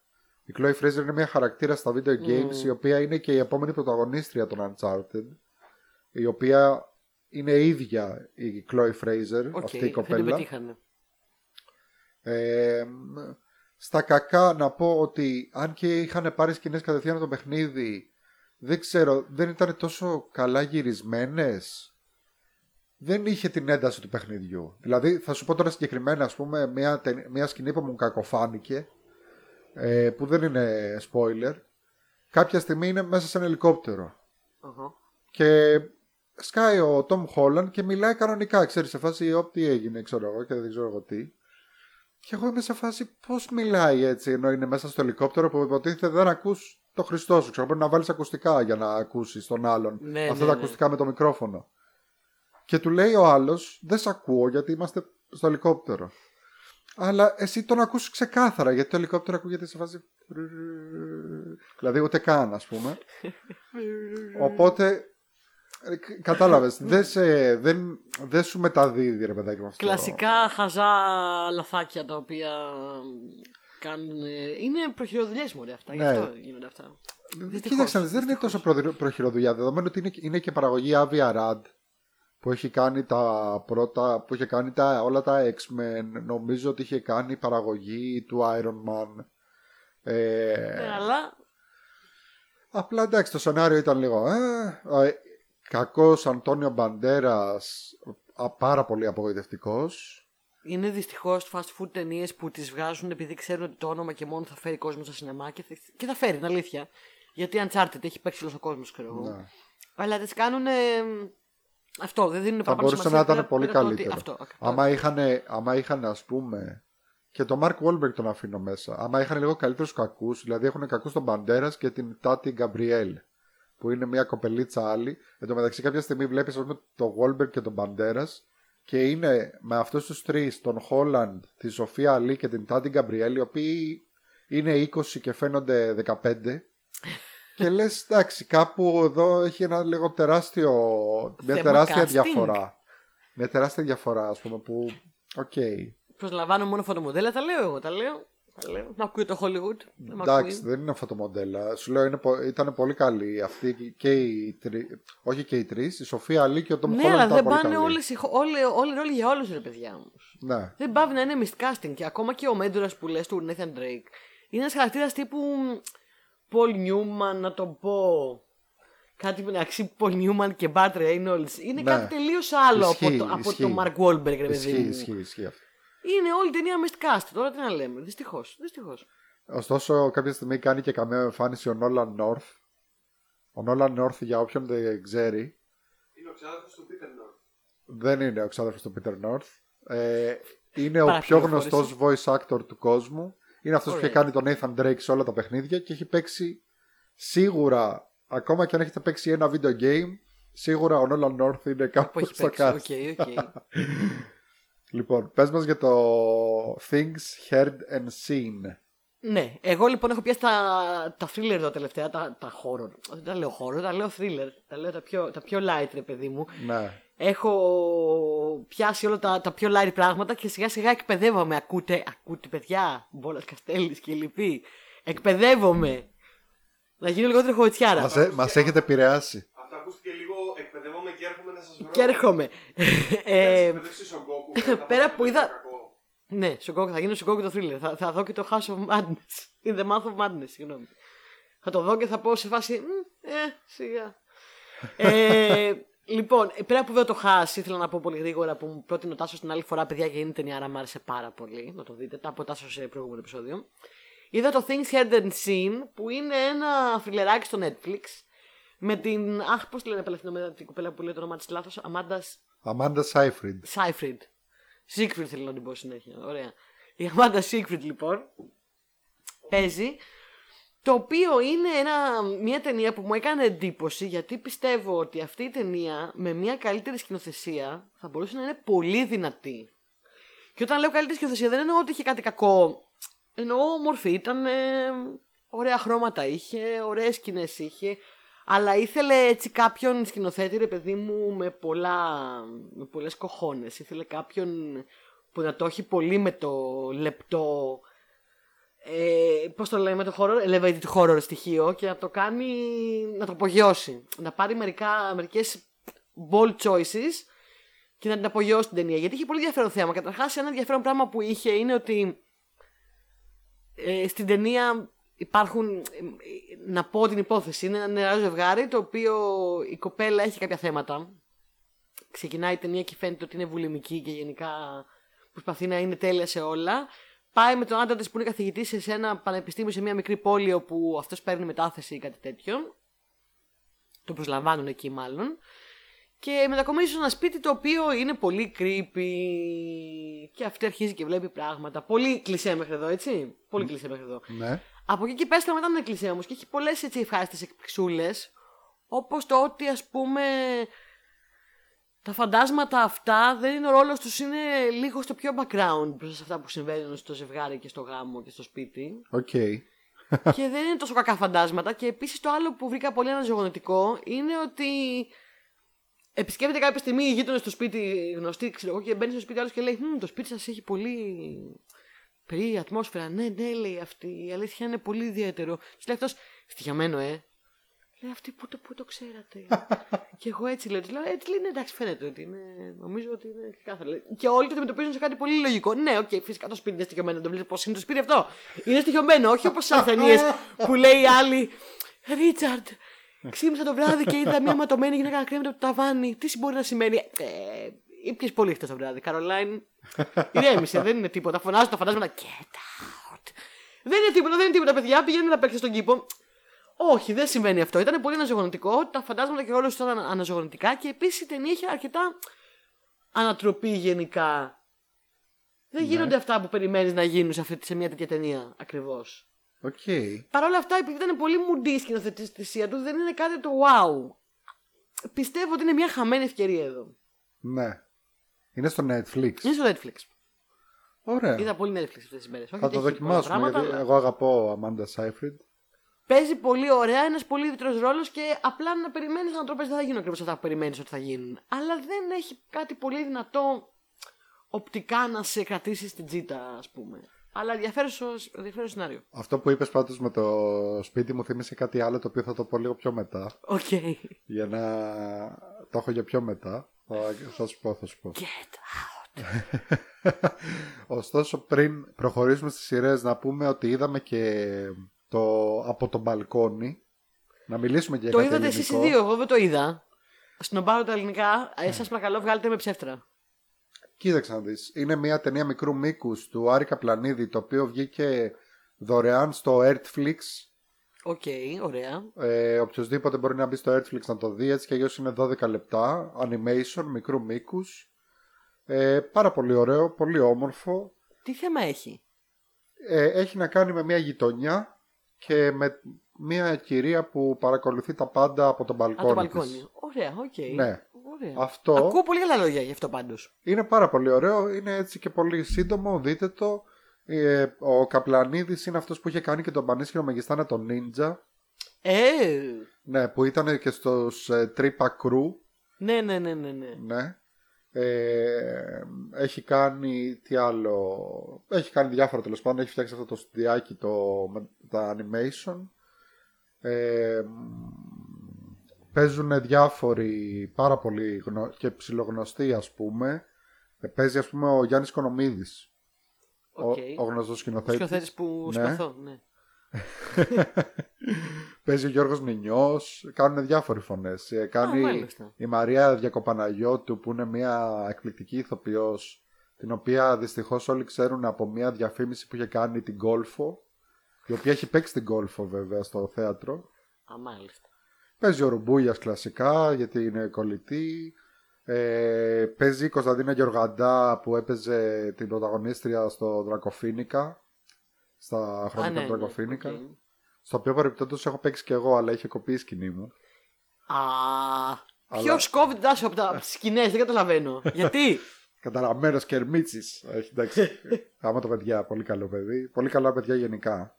Η Chloe Fraser είναι μια χαρακτήρα στα video games, η οποία είναι και η επόμενη πρωταγωνίστρια των Uncharted, η οποία είναι ίδια η Chloe Fraser, OK, αυτή η δεν το κοπέλα. πετύχανε. Ε, μ, στα κακά να πω ότι αν και είχαν πάρει σκηνές κατευθείαν από το παιχνίδι δεν ξέρω, δεν ήταν τόσο καλά γυρισμένες δεν είχε την ένταση του παιχνιδιού δηλαδή θα σου πω τώρα συγκεκριμένα ας πούμε μια, ται- μια σκηνή που μου κακοφάνηκε ε, που δεν είναι spoiler κάποια στιγμή είναι μέσα σε ένα ελικόπτερο Αχα. και σκάει ο Τόμ Χόλαν και μιλάει κανονικά, ξέρεις, σε φάση «Ω, τι έγινε, ξέρω εγώ και δεν ξέρω εγώ τι. Και εγώ είμαι σε φάση πώς μιλάει έτσι, ενώ είναι μέσα στο ελικόπτερο που υποτίθεται δεν ακούς το Χριστό σου. Ξέρω, πρέπει να βάλεις ακουστικά για να ακούσεις τον άλλον. Ναι, Αυτά ναι, τα ναι. ακουστικά με το μικρόφωνο. Και του λέει ο άλλος, δεν σε ακούω γιατί είμαστε στο ελικόπτερο. Αλλά εσύ τον ακούς ξεκάθαρα γιατί το ελικόπτερο ακούγεται σε φάση... Δηλαδή ούτε καν ας πούμε. Οπότε ε, κ- κατάλαβες, δεν, σε, δεν, δεν σου μεταδίδει ρε παιδάκι μου αυτό. Κλασικά χαζά λαθάκια τα οποία κάνουν. Είναι προχειροδουλειές μωρέ αυτά. Γι' Ναι. αυτό γίνονται αυτά. Δυστυχώς, Κοίταξε, δεν είναι τόσο προ- προχειροδουλειά. Δεδομένου ότι είναι, είναι και παραγωγή Avia Rad που έχει κάνει τα πρώτα, που είχε κάνει τα, όλα τα X-Men. Νομίζω ότι είχε κάνει παραγωγή του Iron Man. Ε, Ναι, αλλά Απλά εντάξει, το σενάριο ήταν λίγο. Ε, ε, κακός Αντώνιο Μπαντέρας, α, πάρα πολύ απογοητευτικός. είναι δυστυχώς fast food ταινίες που τις βγάζουν επειδή ξέρουν ότι το όνομα και μόνο θα φέρει κόσμο στα σινεμά και θα, και θα φέρει, είναι αλήθεια. Γιατί Uncharted έχει παίξει όλος ο κόσμος, ξέρω εγώ. Ναι. Αλλά τις κάνουν. Αυτό, δεν δίνουν Θα παραπάνω μπορούσε σημασία να ήταν πέρα- πολύ πέρα από το ότι- καλύτερο. Αυτό, αυτό. Άμα είχαν, άμα είχαν ας πούμε και το Mark Wahlberg τον αφήνω μέσα άμα είχαν λίγο καλύτερους κακούς δηλαδή έχουν κακούς τον Μπαντέρας και την Τάτι Γκαμπριέλ που είναι μια κοπελίτσα άλλη εν τω μεταξύ κάποια στιγμή βλέπεις ας πούμε τον Wahlberg και τον Μπαντέρας και είναι με αυτούς τους τρεις τον Χόλαντ, τη Σοφία Αλή και την Τάτι Γκαμπριέλ οι οποίοι είναι 20 και φαίνονται 15 και λες εντάξει κάπου εδώ έχει ένα λίγο τεράστιο μια Θέμα τεράστια casting. διαφορά μια τεράστια διαφορά ας πούμε που οκ Προσλαμβάνω μόνο φωτομοντέλα, τα λέω εγώ. Τα λέω. Τα λέω. Μ' ακούει το Hollywood. Δεν μ' εντάξει ακούει. δεν είναι φωτομοντέλα σου λέω είναι, πο- ήταν πολύ καλή αυτή και οι τρει, όχι και οι τρεις η Σοφία Αλή και ο Τόμ Ναι, Χόλαντ αλλά ήταν δεν πολύ πάνε καλοί. όλες, οι- όλοι, όλοι οι ρόλοι για όλους, ρε παιδιά μου. ναι Δεν πάβει να είναι miscasting. Και ακόμα και ο Μέντορα που λες του Nathan Drake είναι ένας χαρακτήρας τύπου Paul Newman, να το πω. Κάτι μεταξύ Paul Newman και Bart Reynolds. Είναι Ναι. κάτι τελείως άλλο από, Ισχύει, το, από ισχύει. το Mark Wahlberg, ρε παιδί ισχύει, μου. ισχύει, ισχύει αυτό. Είναι όλη η ταινία miscast. Τώρα τι να λέμε. Δυστυχώς. Δυστυχώς. Ωστόσο, κάποια στιγμή κάνει και καμία εμφάνιση ο Νόλαν Νόρθ. Ο Νόλαν Νόρθ, για όποιον δεν ξέρει, Είναι ο ξάδερφος του Peter North. δεν είναι ο ξάδερφος του Peter North. Ε, είναι ο πιο Παραπληροφόρηση. γνωστός voice actor του κόσμου. Είναι αυτός που είχε Ωραία. κάνει τον Nathan Drake σε όλα τα παιχνίδια και έχει παίξει σίγουρα, ακόμα και αν έχετε παίξει ένα video game, σίγουρα ο Nolan North είναι Που κάπου έχεις στο παίξει. cast. OK, OK. Λοιπόν, πες μας για το Things Heard and Seen. Ναι, εγώ λοιπόν έχω πιάσει τα, τα thriller εδώ τελευταία, τα, τα horror. Δεν τα λέω horror, τα λέω thriller. Τα λέω τα πιο, τα πιο light, ρε παιδί μου. Ναι. Έχω πιάσει όλα τα, τα πιο light πράγματα και σιγά σιγά εκπαιδεύομαι. Ακούτε, ακούτε παιδιά, Μπόλας Καστέλης και λοιποί. Εκπαιδεύομαι. Να γίνω λιγότερο χωριτσιάρας. Μας, ε- μας έχετε επηρεάσει. Αυτό ακούστηκε λίγο εκπαιδεύομαι και έρχομαι να σας βρω. Και έρχομαι. ε, Μπερδεύσεις ο Goku, θα πέρα βάλω που και είδα- το κακό. ναι, Σοκόκο, θα γίνω Σοκόκο το thriller. Θα, θα δω και το House of Madness. In the Month of Madness, συγγνώμη. Θα το δω και θα πω σε φάση. «Μμ, Ε, σιγά. ε, λοιπόν, ε, πέρα που δεν το χάσει, ήθελα να πω πολύ γρήγορα που μου πρότεινε ο Τάσος την άλλη φορά, παιδιά, και είναι ταινία, άρα μου άρεσε πάρα πολύ. Να το δείτε. Τα από Τάσος σε προηγούμενο επεισόδιο. Είδα το Things Heard and Seen, που είναι ένα θρυλεράκι στο Netflix. Με την. Αχ, πώς τη λένε απελευθερώ με την κοπέλα που λέει το όνομα της λάθος. Αμάντα Αμάντα Σάιφριντ. Σάιφριντ. Σίγκφριντ θέλω να την πω συνέχεια. Ωραία. Η Αμάντα Σίγκφριντ λοιπόν παίζει. Το οποίο είναι ένα, μια ταινία που μου έκανε εντύπωση γιατί πιστεύω ότι αυτή η ταινία με μια καλύτερη σκηνοθεσία θα μπορούσε να είναι πολύ δυνατή. Και όταν λέω καλύτερη σκηνοθεσία δεν εννοώ ότι είχε κάτι κακό. Εννοώ μορφή. Ήταν ε, ωραία χρώματα είχε, ωραίες σκηνές είχε. Αλλά ήθελε έτσι κάποιον σκηνοθέτη, ρε παιδί μου, με, πολλά, με πολλές κοχώνες. Ήθελε κάποιον που να το έχει πολύ με το λεπτό, ε, πώς το λέμε, το horror, elevated horror στοιχείο και να το κάνει, να το απογειώσει. Να πάρει μερικά, μερικές bold choices και να την απογειώσει την ταινία. Γιατί είχε πολύ ενδιαφέρον θέμα. Καταρχάς ένα ενδιαφέρον πράγμα που είχε είναι ότι ε, στην ταινία υπάρχουν, ε, να πω την υπόθεση, είναι ένα νεαρό ζευγάρι το οποίο η κοπέλα έχει κάποια θέματα. Ξεκινάει η ταινία και φαίνεται ότι είναι βουλημική και γενικά προσπαθεί να είναι τέλεια σε όλα. Πάει με τον άντρα της που είναι καθηγητής σε ένα πανεπιστήμιο σε μια μικρή πόλη όπου αυτός παίρνει μετάθεση ή κάτι τέτοιο. Το προσλαμβάνουν εκεί μάλλον. Και μετακομίζει σε ένα σπίτι το οποίο είναι πολύ creepy. Και αυτή αρχίζει και βλέπει πράγματα. Πολύ κλεισέ μέχρι εδώ, έτσι. Πολύ κλεισέ μέχρι εδώ. Ναι. Από εκεί και πέρα μετά είναι εκκλησία όμως και έχει πολλές έτσι ευχάριστες εκπληξούλες. Όπως το ότι ας πούμε. Τα φαντάσματα αυτά δεν είναι ο ρόλος τους, είναι λίγο στο πιο background μπροστά σε αυτά που συμβαίνουν στο ζευγάρι και στο γάμο και στο σπίτι. Οκ. και δεν είναι τόσο κακά φαντάσματα. Και επίσης το άλλο που βρήκα πολύ αναζωογονητικό είναι ότι επισκέπτεται κάποια στιγμή οι γείτονες στο σπίτι γνωστοί, ξέρω εγώ, και μπαίνει στο σπίτι άλλος και λέει: «Μμ, Το σπίτι σας έχει πολύ περίεργη ατμόσφαιρα. Ναι, ναι, λέει αυτή. Η αλήθεια είναι πολύ ιδιαίτερο. Της λέει αυτός, στοιχειαμένο, ε. Λέει αυτή, πού το, πού το ξέρατε. και εγώ έτσι λέω. Της λέω, έτσι λέει, ναι, εντάξει, φαίνεται ότι είναι. Νομίζω ότι είναι ξεκάθαρο. Λέει, Και όλοι το αντιμετωπίζουν σε κάτι πολύ λογικό. Ναι, οκ, φυσικά το σπίτι είναι στοιχειωμένο. Δεν βλέπεις πώς είναι το σπίτι αυτό. Είναι στοιχειωμένο, όχι όπως στι ταινίε που λέει η άλλη. Ρίτσαρντ, ξύπνησα το βράδυ και είδα μια ματωμένη γυναίκα να κρέμεται από το ταβάνι. Τι μπορεί να σημαίνει. Ε, Ήπιε πολύ χτες το βράδυ. Καρολάιν, ηρέμησε, δεν είναι τίποτα. Φωνάζω τα φαντάσματα. Get out. Δεν είναι τίποτα, δεν είναι τίποτα, παιδιά. Πηγαίνει να παίξει στον κήπο. Όχι, δεν συμβαίνει αυτό. Ήταν πολύ αναζωογονητικό. Τα φαντάσματα και όλο ήταν αναζωογονητικά και επίσης η ταινία είχε αρκετά ανατροπή γενικά. Δεν γίνονται αυτά που περιμένεις να γίνουν σε, αυτή, σε μια τέτοια ταινία ακριβώς. Οκ. Παρ' όλα αυτά, επειδή ήταν πολύ μουντή η σκηνοθετησία του, δεν είναι κάτι το wow. Πιστεύω ότι είναι μια χαμένη ευκαιρία εδώ. Ναι. Είναι στο Netflix. Είναι στο Netflix. Ωραία. Είδα πολύ Netflix αυτές τις μέρες. Θα το δοκιμάσουμε γιατί εγώ αγαπώ Αμάντα Σάιφριντ. Παίζει πολύ ωραία, ένας πολύ ιδιαίτερο ρόλος και απλά να περιμένεις να το παίζει δεν θα γίνουν ακριβώς αυτά που περιμένεις ότι θα γίνουν. Αλλά δεν έχει κάτι πολύ δυνατό οπτικά να σε κρατήσει στην τσίτα, ας πούμε. Αλλά ενδιαφέρον ενδιαφέρον σενάριο. Αυτό που είπες πάντως με το σπίτι μου θύμισε κάτι άλλο το οποίο θα το πω λίγο πιο μετά. Οκ. Για να το έχω για πιο μετά. Θα, θα σου πω, θα σου πω. Get out. Ωστόσο πριν προχωρήσουμε στις σειρές να πούμε ότι είδαμε και το από το μπαλκόνι. Να μιλήσουμε και το για κάτι είδατε εσείς οι ελληνικό. δύο, εγώ δεν το είδα. Σνομπάρω τα ελληνικά. Ε, Σας παρακαλώ, βγάλτε με ψεύτρα. Κοίταξε να δεις. Είναι μια ταινία μικρού μήκους του Άρη Καπλανίδη το οποίο βγήκε δωρεάν στο Ertflix. OK, ωραία. Ε, οποιοςδήποτε μπορεί να μπει στο Ertflix να το δει έτσι και αλλιώς είναι 12 λεπτά. Animation, μικρού μήκους. Ε, πάρα πολύ ωραίο, πολύ όμορφο. Τι θέμα έχει; Ε, έχει να κάνει με μια γειτονιά και με μια κυρία που παρακολουθεί τα πάντα από τον Από μπαλκόνι, το μπαλκόνι. της. Ωραία, οκ. Ναι. Ωραία. Αυτό Ακούω πολύ καλά λόγια γι' αυτό πάντως. είναι πάρα πολύ ωραίο. Είναι έτσι και πολύ σύντομο. Δείτε το. Ε, ο Καπλανίδης είναι αυτός που είχε κάνει και τον πανίσχυρο Μεγιστάνα των Νίντζα. Ε, Ναι, που ήταν και στους ε, Τρύπα Crew. ναι, ναι, ναι, ναι. ναι. Ναι. Ε, έχει κάνει τι άλλο έχει κάνει διάφορα τέλος πάντων έχει φτιάξει αυτό το στουδιάκι το, με τα animation ε, παίζουν διάφοροι πάρα πολύ γνω... και ψιλογνωστοί ας πούμε. Ε, Παίζει ας πούμε ο Γιάννης Οικονομίδης. Οκ. Ο, ο γνωστός Ο σκηνοθέτης. σκηνοθέτης που Ναι. συμπαθώ, ναι. Παίζει ο Γιώργος Νινιός. Κάνουν διάφοροι φωνές. Ε, Κάνει μάλιστα. η Μαρία Διακοπαναγιώτου που είναι μια εκπληκτική ηθοποιός την οποία δυστυχώς όλοι ξέρουν από μια διαφήμιση που είχε κάνει την Γκόλφω η οποία έχει παίξει την Γκόλφω βέβαια στο θέατρο. Α, μάλιστα. Παίζει ο Ρουμπούλιας κλασικά γιατί είναι κολλητή. Ε, παίζει η Κωνσταντίνα Γεωργαντά που έπαιζε την πρωταγωνίστρια στο Δρακοφοίνικα. Στα Α, χρόνια ναι, του ναι, Δρακοφοίνικα. οκ. Στο οποίο παρεμπιπτόντως έχω παίξει και εγώ, αλλά είχε κοπεί η σκηνή μου. Α, Αλλά- ποιος κόβει την τάση από τα σκηνές, δεν καταλαβαίνω. Γιατί; Καταραμένο Κερμίτσι. εντάξει. Άμα το παιδιά, πολύ καλό παιδί. Πολύ καλά παιδιά γενικά.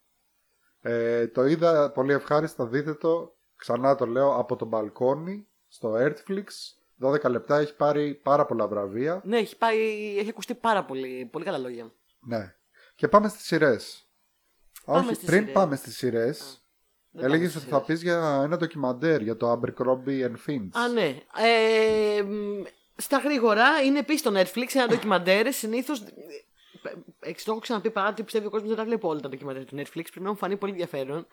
Ε, το είδα πολύ ευχάριστα. Δείτε το. Ξανά το λέω από το μπαλκόνι στο Earthflix. 12 λεπτά έχει πάρει πάρα πολλά βραβεία. ναι, έχει, πάει, έχει ακουστεί πάρα πολύ, πολύ καλά λόγια. Ναι. Και πάμε στις σειρές. Πάμε Όχι, στις πριν σειρές. πάμε στις σειρές. Δεν Έλεγες πάμε ότι στις θα σειρές. πεις για ένα ντοκιμαντέρ για το Abercrombie and Finch. Α, ναι. Ε, μ, στα γρήγορα είναι επίσης στο Netflix ένα ντοκιμαντέρ. Συνήθως. Εξ το έχω ξαναπεί παρά ότι πιστεύει ο κόσμος δεν τα βλέπει όλα τα ντοκιμαντέρ του Netflix. Πρέπει να μου φανεί πολύ ενδιαφέρον.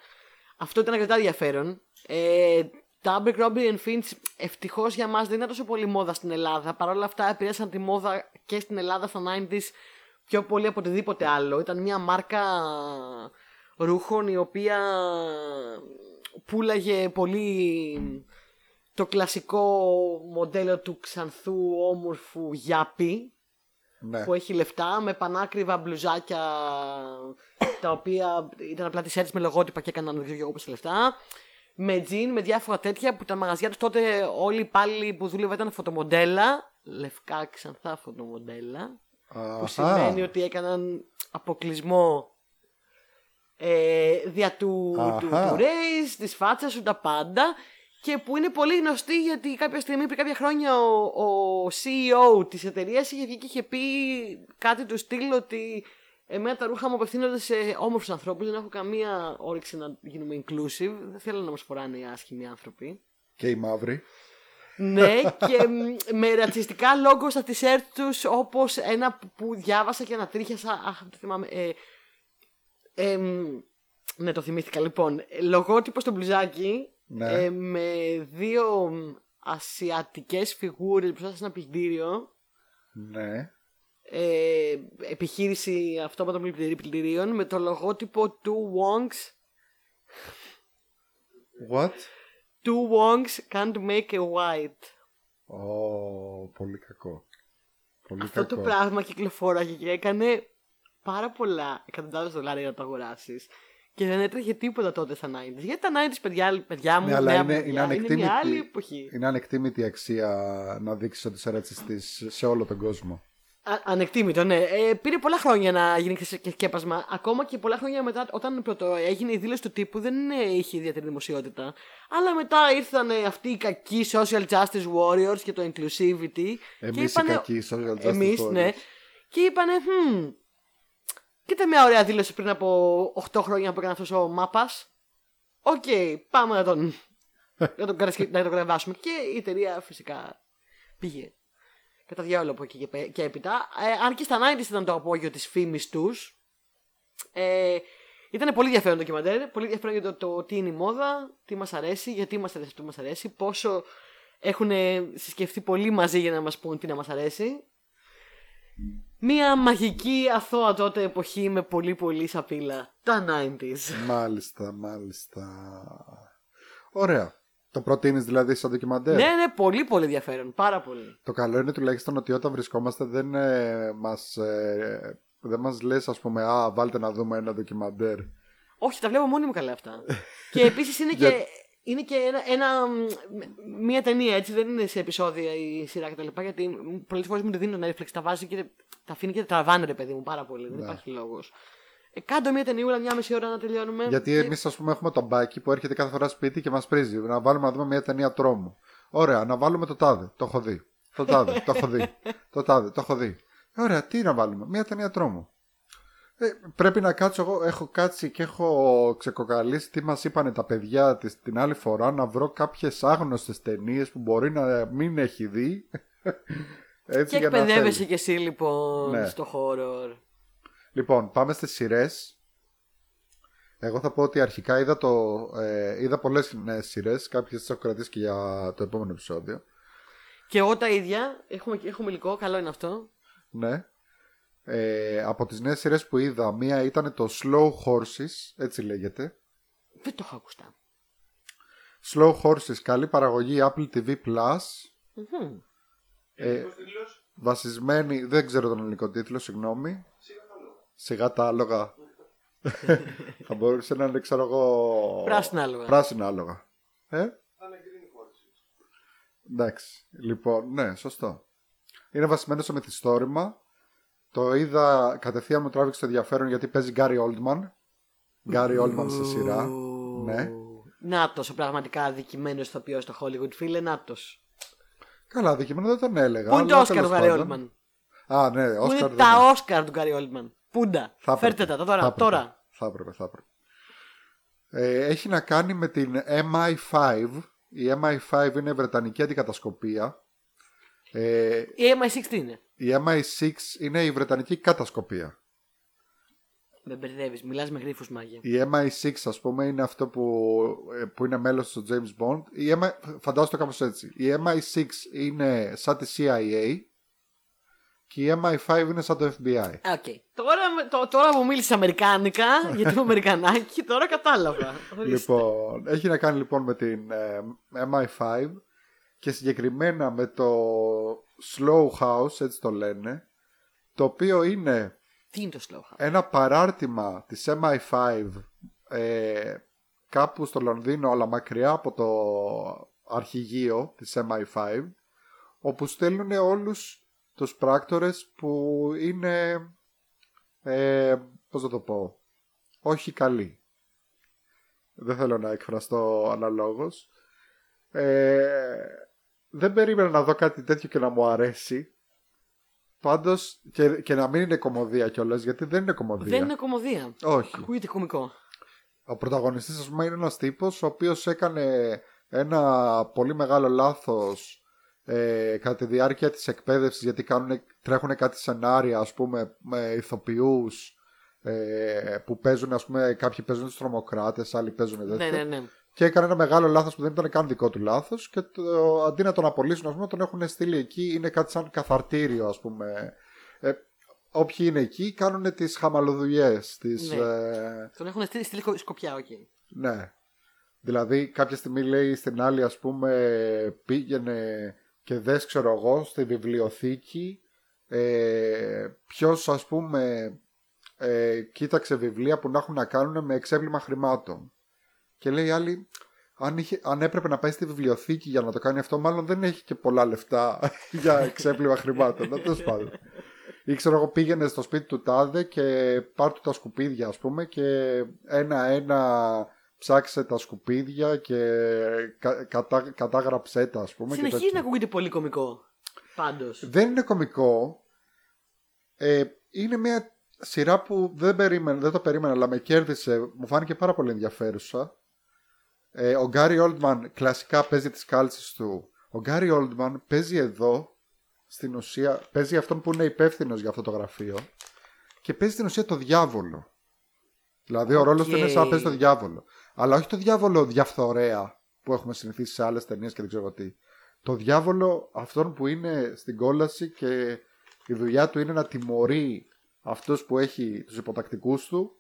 Αυτό ήταν αρκετά ενδιαφέρον. Ε, τα Abercrombie and Finch ευτυχώς για μας δεν είναι τόσο πολύ μόδα στην Ελλάδα. Παρ' όλα αυτά επηρέασαν τη μόδα και στην Ελλάδα στα 90s πιο πολύ από οτιδήποτε άλλο. Ήταν μια μάρκα ρούχων η οποία πουλάγε πολύ το κλασικό μοντέλο του ξανθού όμορφου γιάπη Ναι. που έχει λεφτά με πανάκριβα μπλουζάκια τα οποία ήταν απλά t-shirts με λογότυπα και έκαναν δεν ξέρω εγώ πόσα λεφτά με τζιν, με διάφορα τέτοια που τα μαγαζιά τους τότε όλοι οι υπάλληλοι που δούλευαν ήταν φωτομοντέλα λευκά ξανθά φωτομοντέλα που Αχα. σημαίνει ότι έκαναν αποκλεισμό ε, δια του, του, Αχα. του race, της φάτσας σου, τα πάντα και που είναι πολύ γνωστή γιατί κάποια στιγμή πριν κάποια χρόνια ο, ο CEO της εταιρείας είχε βγει και είχε πει κάτι του στυλ ότι εμένα τα ρούχα μου απευθύνονται σε όμορφους ανθρώπους, δεν έχω καμία όρεξη να γίνουμε inclusive, δεν θέλω να μας φοράνε οι άσχημοι άνθρωποι. Και η μαύρη. Ναι, και μ, με ρατσιστικά λόγο στα t-shirt τους, όπως ένα που διάβασα και ανατρίχιασα. Αχ, δεν το θυμάμαι. Ε, ε, μ, ναι, το θυμήθηκα λοιπόν. Ε, Λογότυπο στο μπλουζάκι Ναι. ε, με δύο ασιατικές φιγούρες μπροστά σε ένα πλυντήριο. Ναι. Ε, επιχείρηση αυτόματων πλυντηρί- πλυντηρίων με το λογότυπο του Wongs. What? Two Wongs can't make a white. Ω, πολύ κακό. Πολύ Αυτό κακό. το πράγμα κυκλοφόραγε και έκανε πάρα πολλά εκατοντάδες δολάρια για να το αγοράσεις. Και δεν έτρεχε τίποτα τότε στα 90s. Γιατί τα 90s, παιδιά, παιδιά μου, Ναι, αλλά νέα είναι, παιδιά, είναι, ανεκτήμητη, μια άλλη εποχή. είναι ανεκτήμητη αξία να δείξεις ότι είσαι ρατσιστής σε όλο τον κόσμο. Α, ανεκτήμητο, ναι. Ε, πήρε πολλά χρόνια να γίνει και σκέπασμα. Ακόμα και πολλά χρόνια μετά, όταν πρώτο έγινε η δήλωση του τύπου, δεν ε, είχε ιδιαίτερη δημοσιότητα. Αλλά μετά ήρθαν ε, αυτοί οι κακοί social justice warriors και το inclusivity. και Εμείς οι είπανε- κακοί social justice Εμείς, warriors. ναι. Και είπανε, hm, κοίτα μια ωραία δήλωση πριν από 8 χρόνια που έκανε αυτός ο μάπας. Οκ, πάμε να τον, να τον, καρασκε- να τον κρεμάσουμε. Και η εταιρεία φυσικά πήγε κατά διάολο από εκεί και, πέ- και έπειτα. Ε, αν και στα 90s ήταν το απόγειο της φήμης τους. Ε, ήταν πολύ ενδιαφέρον το ντοκιμαντέρ. Πολύ ενδιαφέρον για το, το τι είναι η μόδα, τι μας αρέσει, γιατί μας αρέσει αυτό που μας αρέσει, πόσο έχουν συσκεφτεί πολύ μαζί για να μας πούν τι να μας αρέσει. Μία μαγική αθώα τότε εποχή με πολύ πολύ σαπίλα. Τα 90s. Μάλιστα, μάλιστα. Ωραία. Το προτείνει δηλαδή σαν ντοκιμαντέρ. ναι, ναι, πολύ πολύ ενδιαφέρον. Πάρα πολύ. Το καλό είναι τουλάχιστον ότι όταν βρισκόμαστε δεν ε, μας, ε, δεν μας λες ας πούμε «Α, βάλτε να δούμε ένα ντοκιμαντέρ». Όχι, τα βλέπω μόνοι μου καλά αυτά. και επίσης είναι Για- και, είναι και ένα, ένα, μ, μία ταινία έτσι, δεν είναι σε επεισόδια η σειρά κτλ. Γιατί πολλές φορές μου τη δίνει το Netflix, τα βάζει και τα αφήνει και τα τραβάνε, ρε παιδί μου, πάρα πολύ. Δεν Ναι. υπάρχει λόγος. Ε, κάντε μία ταινιούλα, μια μισή ώρα να τελειώνουμε. Γιατί Και- εμείς ας πούμε έχουμε τον μπάκι που έρχεται κάθε φορά σπίτι και μας πρίζει. Να βάλουμε να δούμε μια ταινία τρόμου. Ωραία, να βάλουμε το τάδε. Το έχω δει. Το τάδε, το έχω δει. Το τάδε, το έχω δει. Ωραία, τι να βάλουμε. Μια ταινία τρόμου. Ε, πρέπει να κάτσω εγώ, έχω κάτσει και έχω ξεκοκαλίσει τι μας είπανε τα παιδιά της, την άλλη φορά να βρω κάποιες άγνωστες ταινίες που μπορεί να μην έχει δει. Έτσι, Και για να εκπαιδεύεσαι θέλει. κι εσύ λοιπόν Ναι. στο horror. Λοιπόν, πάμε στις σειρές. Εγώ θα πω ότι αρχικά είδα, το, ε, είδα πολλές νέες σειρές, κάποιες τις έχω κρατήσει και για το επόμενο επεισόδιο. Και εγώ τα ίδια. Έχουμε, έχουμε υλικό, καλό είναι αυτό. Ναι. Ε, από τις νέες σειρές που είδα, μία ήταν το Slow Horses, έτσι λέγεται. Δεν το έχω ακουστά. Slow Horses, καλή παραγωγή Apple TV Plus. Μμμ. Ε, Ελληνικός τίτλος, βασισμένη, δεν ξέρω τον ελληνικό τίτλο, συγγνώμη. σιγά τα λόγω. Σιγά τα άλογα. θα μπορούσε να είναι, ξέρω εγώ. Πράσινα άλογα. Πράσινα άλογα. Ε, Θα είναι green horses. εντάξει. Λοιπόν, ναι, σωστό. Είναι βασισμένο στο μυθιστόρημα. Το είδα, κατευθείαν μου τράβηξε το ενδιαφέρον γιατί παίζει Γκάρι Oldman. Γκάρι Oldman σε σειρά. Ναι. Νάτος, ο πραγματικά αδικημένος ηθοποιός στο Hollywood, φίλε, Νάτος. Καλά, δικαιωμένο δεν τον έλεγα. Πού είναι το αλλά Όσκαρ του τέλος Γκάρι πάντων. Όλμαν. Α, ναι, Πού Όσκαρ είναι δεν τα είναι. Όσκαρ του Γκάρι Όλμαν. Πούντα. Θα έπρεπε. Φέρτε τα Θα τώρα. έπρεπε. τώρα. Θα έπρεπε, θα έπρεπε. Ε, έχει να κάνει με την MI5. Η MI5 είναι βρετανική αντικατασκοπία. Ε, Η MI6 τι είναι; η MI6 είναι η βρετανική κατασκοπία. Με μπερδεύεις, μιλάς με γρήφους μάγια. Η MI6 ας πούμε είναι αυτό που, ε, που είναι μέλος του James Bond. Η MI, φαντάζομαι το κάπως έτσι. Η MI6 είναι σαν τη CIA και η MI5 είναι σαν το FBI. Οκ. Τώρα, με- το, τώρα που μίλησε Αμερικάνικα, γιατί είμαι Αμερικανάκι, τώρα κατάλαβα. Ορίστε. Λοιπόν, έχει να κάνει λοιπόν με την ε, MI5 και συγκεκριμένα με το Slough House, έτσι το λένε, το οποίο είναι Τι είναι το Slough House; ένα παράρτημα της MI5 ε, κάπου στο Λονδίνο αλλά μακριά από το αρχηγείο της MI5 όπου στέλνουν όλους τους πράκτορες που είναι ε, πώς θα το πω όχι καλοί δεν θέλω να εκφραστώ αναλόγως ε, δεν περίμενα να δω κάτι τέτοιο και να μου αρέσει Πάντως και, και να μην είναι κομμωδία κιόλας γιατί δεν είναι κομμωδία Δεν είναι κομμωδία. όχι. Ακούγεται κωμικό. Ο πρωταγωνιστής ας πούμε είναι ένας τύπος ο οποίος έκανε ένα πολύ μεγάλο λάθος ε, κατά τη διάρκεια της εκπαίδευσης γιατί κάνουν, τρέχουν κάτι σενάρια ας πούμε με ηθοποιούς ε, που παίζουν ας πούμε κάποιοι παίζουν τους τρομοκράτες άλλοι παίζουν τέτοια Ναι, ναι, ναι. και έκανε ένα μεγάλο λάθος που δεν ήταν καν δικό του λάθος και το, αντί να τον απολύσουν ας πούμε τον έχουν στείλει εκεί είναι κάτι σαν καθαρτήριο ας πούμε ε, όποιοι είναι εκεί κάνουν τις χαμαλοδουλειές τις, Ναι. ε, Τον έχουν στείλει στη Λυκο- σκοπιά, οκ. ναι. Δηλαδή κάποια στιγμή λέει στην άλλη ας πούμε πήγαινε και δες ξέρω εγώ στη βιβλιοθήκη ε, ποιος ας πούμε ε, κοίταξε βιβλία που να έχουν να κάνουν με εξέπλυμα χρημάτων. Και λέει η άλλη αν, είχε, αν έπρεπε να πάει στη βιβλιοθήκη για να το κάνει αυτό μάλλον δεν έχει και πολλά λεφτά για εξέπλυμα χρημάτων. Να τέλος πάντων. Ή ξέρω εγώ πήγαινε στο σπίτι του τάδε και πάρ' του τα σκουπίδια ας πούμε και ένα-ένα ψάξε τα σκουπίδια και κα, κατά, κατάγραψέ τα ας πούμε. και Συνεχίζει τέτοια. να ακούγεται πολύ κωμικό. Πάντως. Δεν είναι κωμικό. Ε, είναι μια σειρά που δεν, περίμενα, δεν το περίμενα αλλά με κέρδισε. Μου φάνηκε πάρα πολύ ενδιαφέρουσα. Ε, ο Γκάρι Όλτμαν κλασικά παίζει τις κάλτσες του. Ο Γκάρι Όλτμαν παίζει εδώ στην ουσία, παίζει αυτόν που είναι υπεύθυνος για αυτό το γραφείο και παίζει στην ουσία το διάβολο. Δηλαδή ο Οκ. ρόλος του είναι σαν να παίζει το διάβολο. Αλλά όχι το διάβολο διαφθορέα που έχουμε συνηθίσει σε άλλες ταινίες και δεν ξέρω τι. Το διάβολο αυτόν που είναι στην κόλαση και η δουλειά του είναι να τιμωρεί αυτούς που έχει τους υποτακτικούς του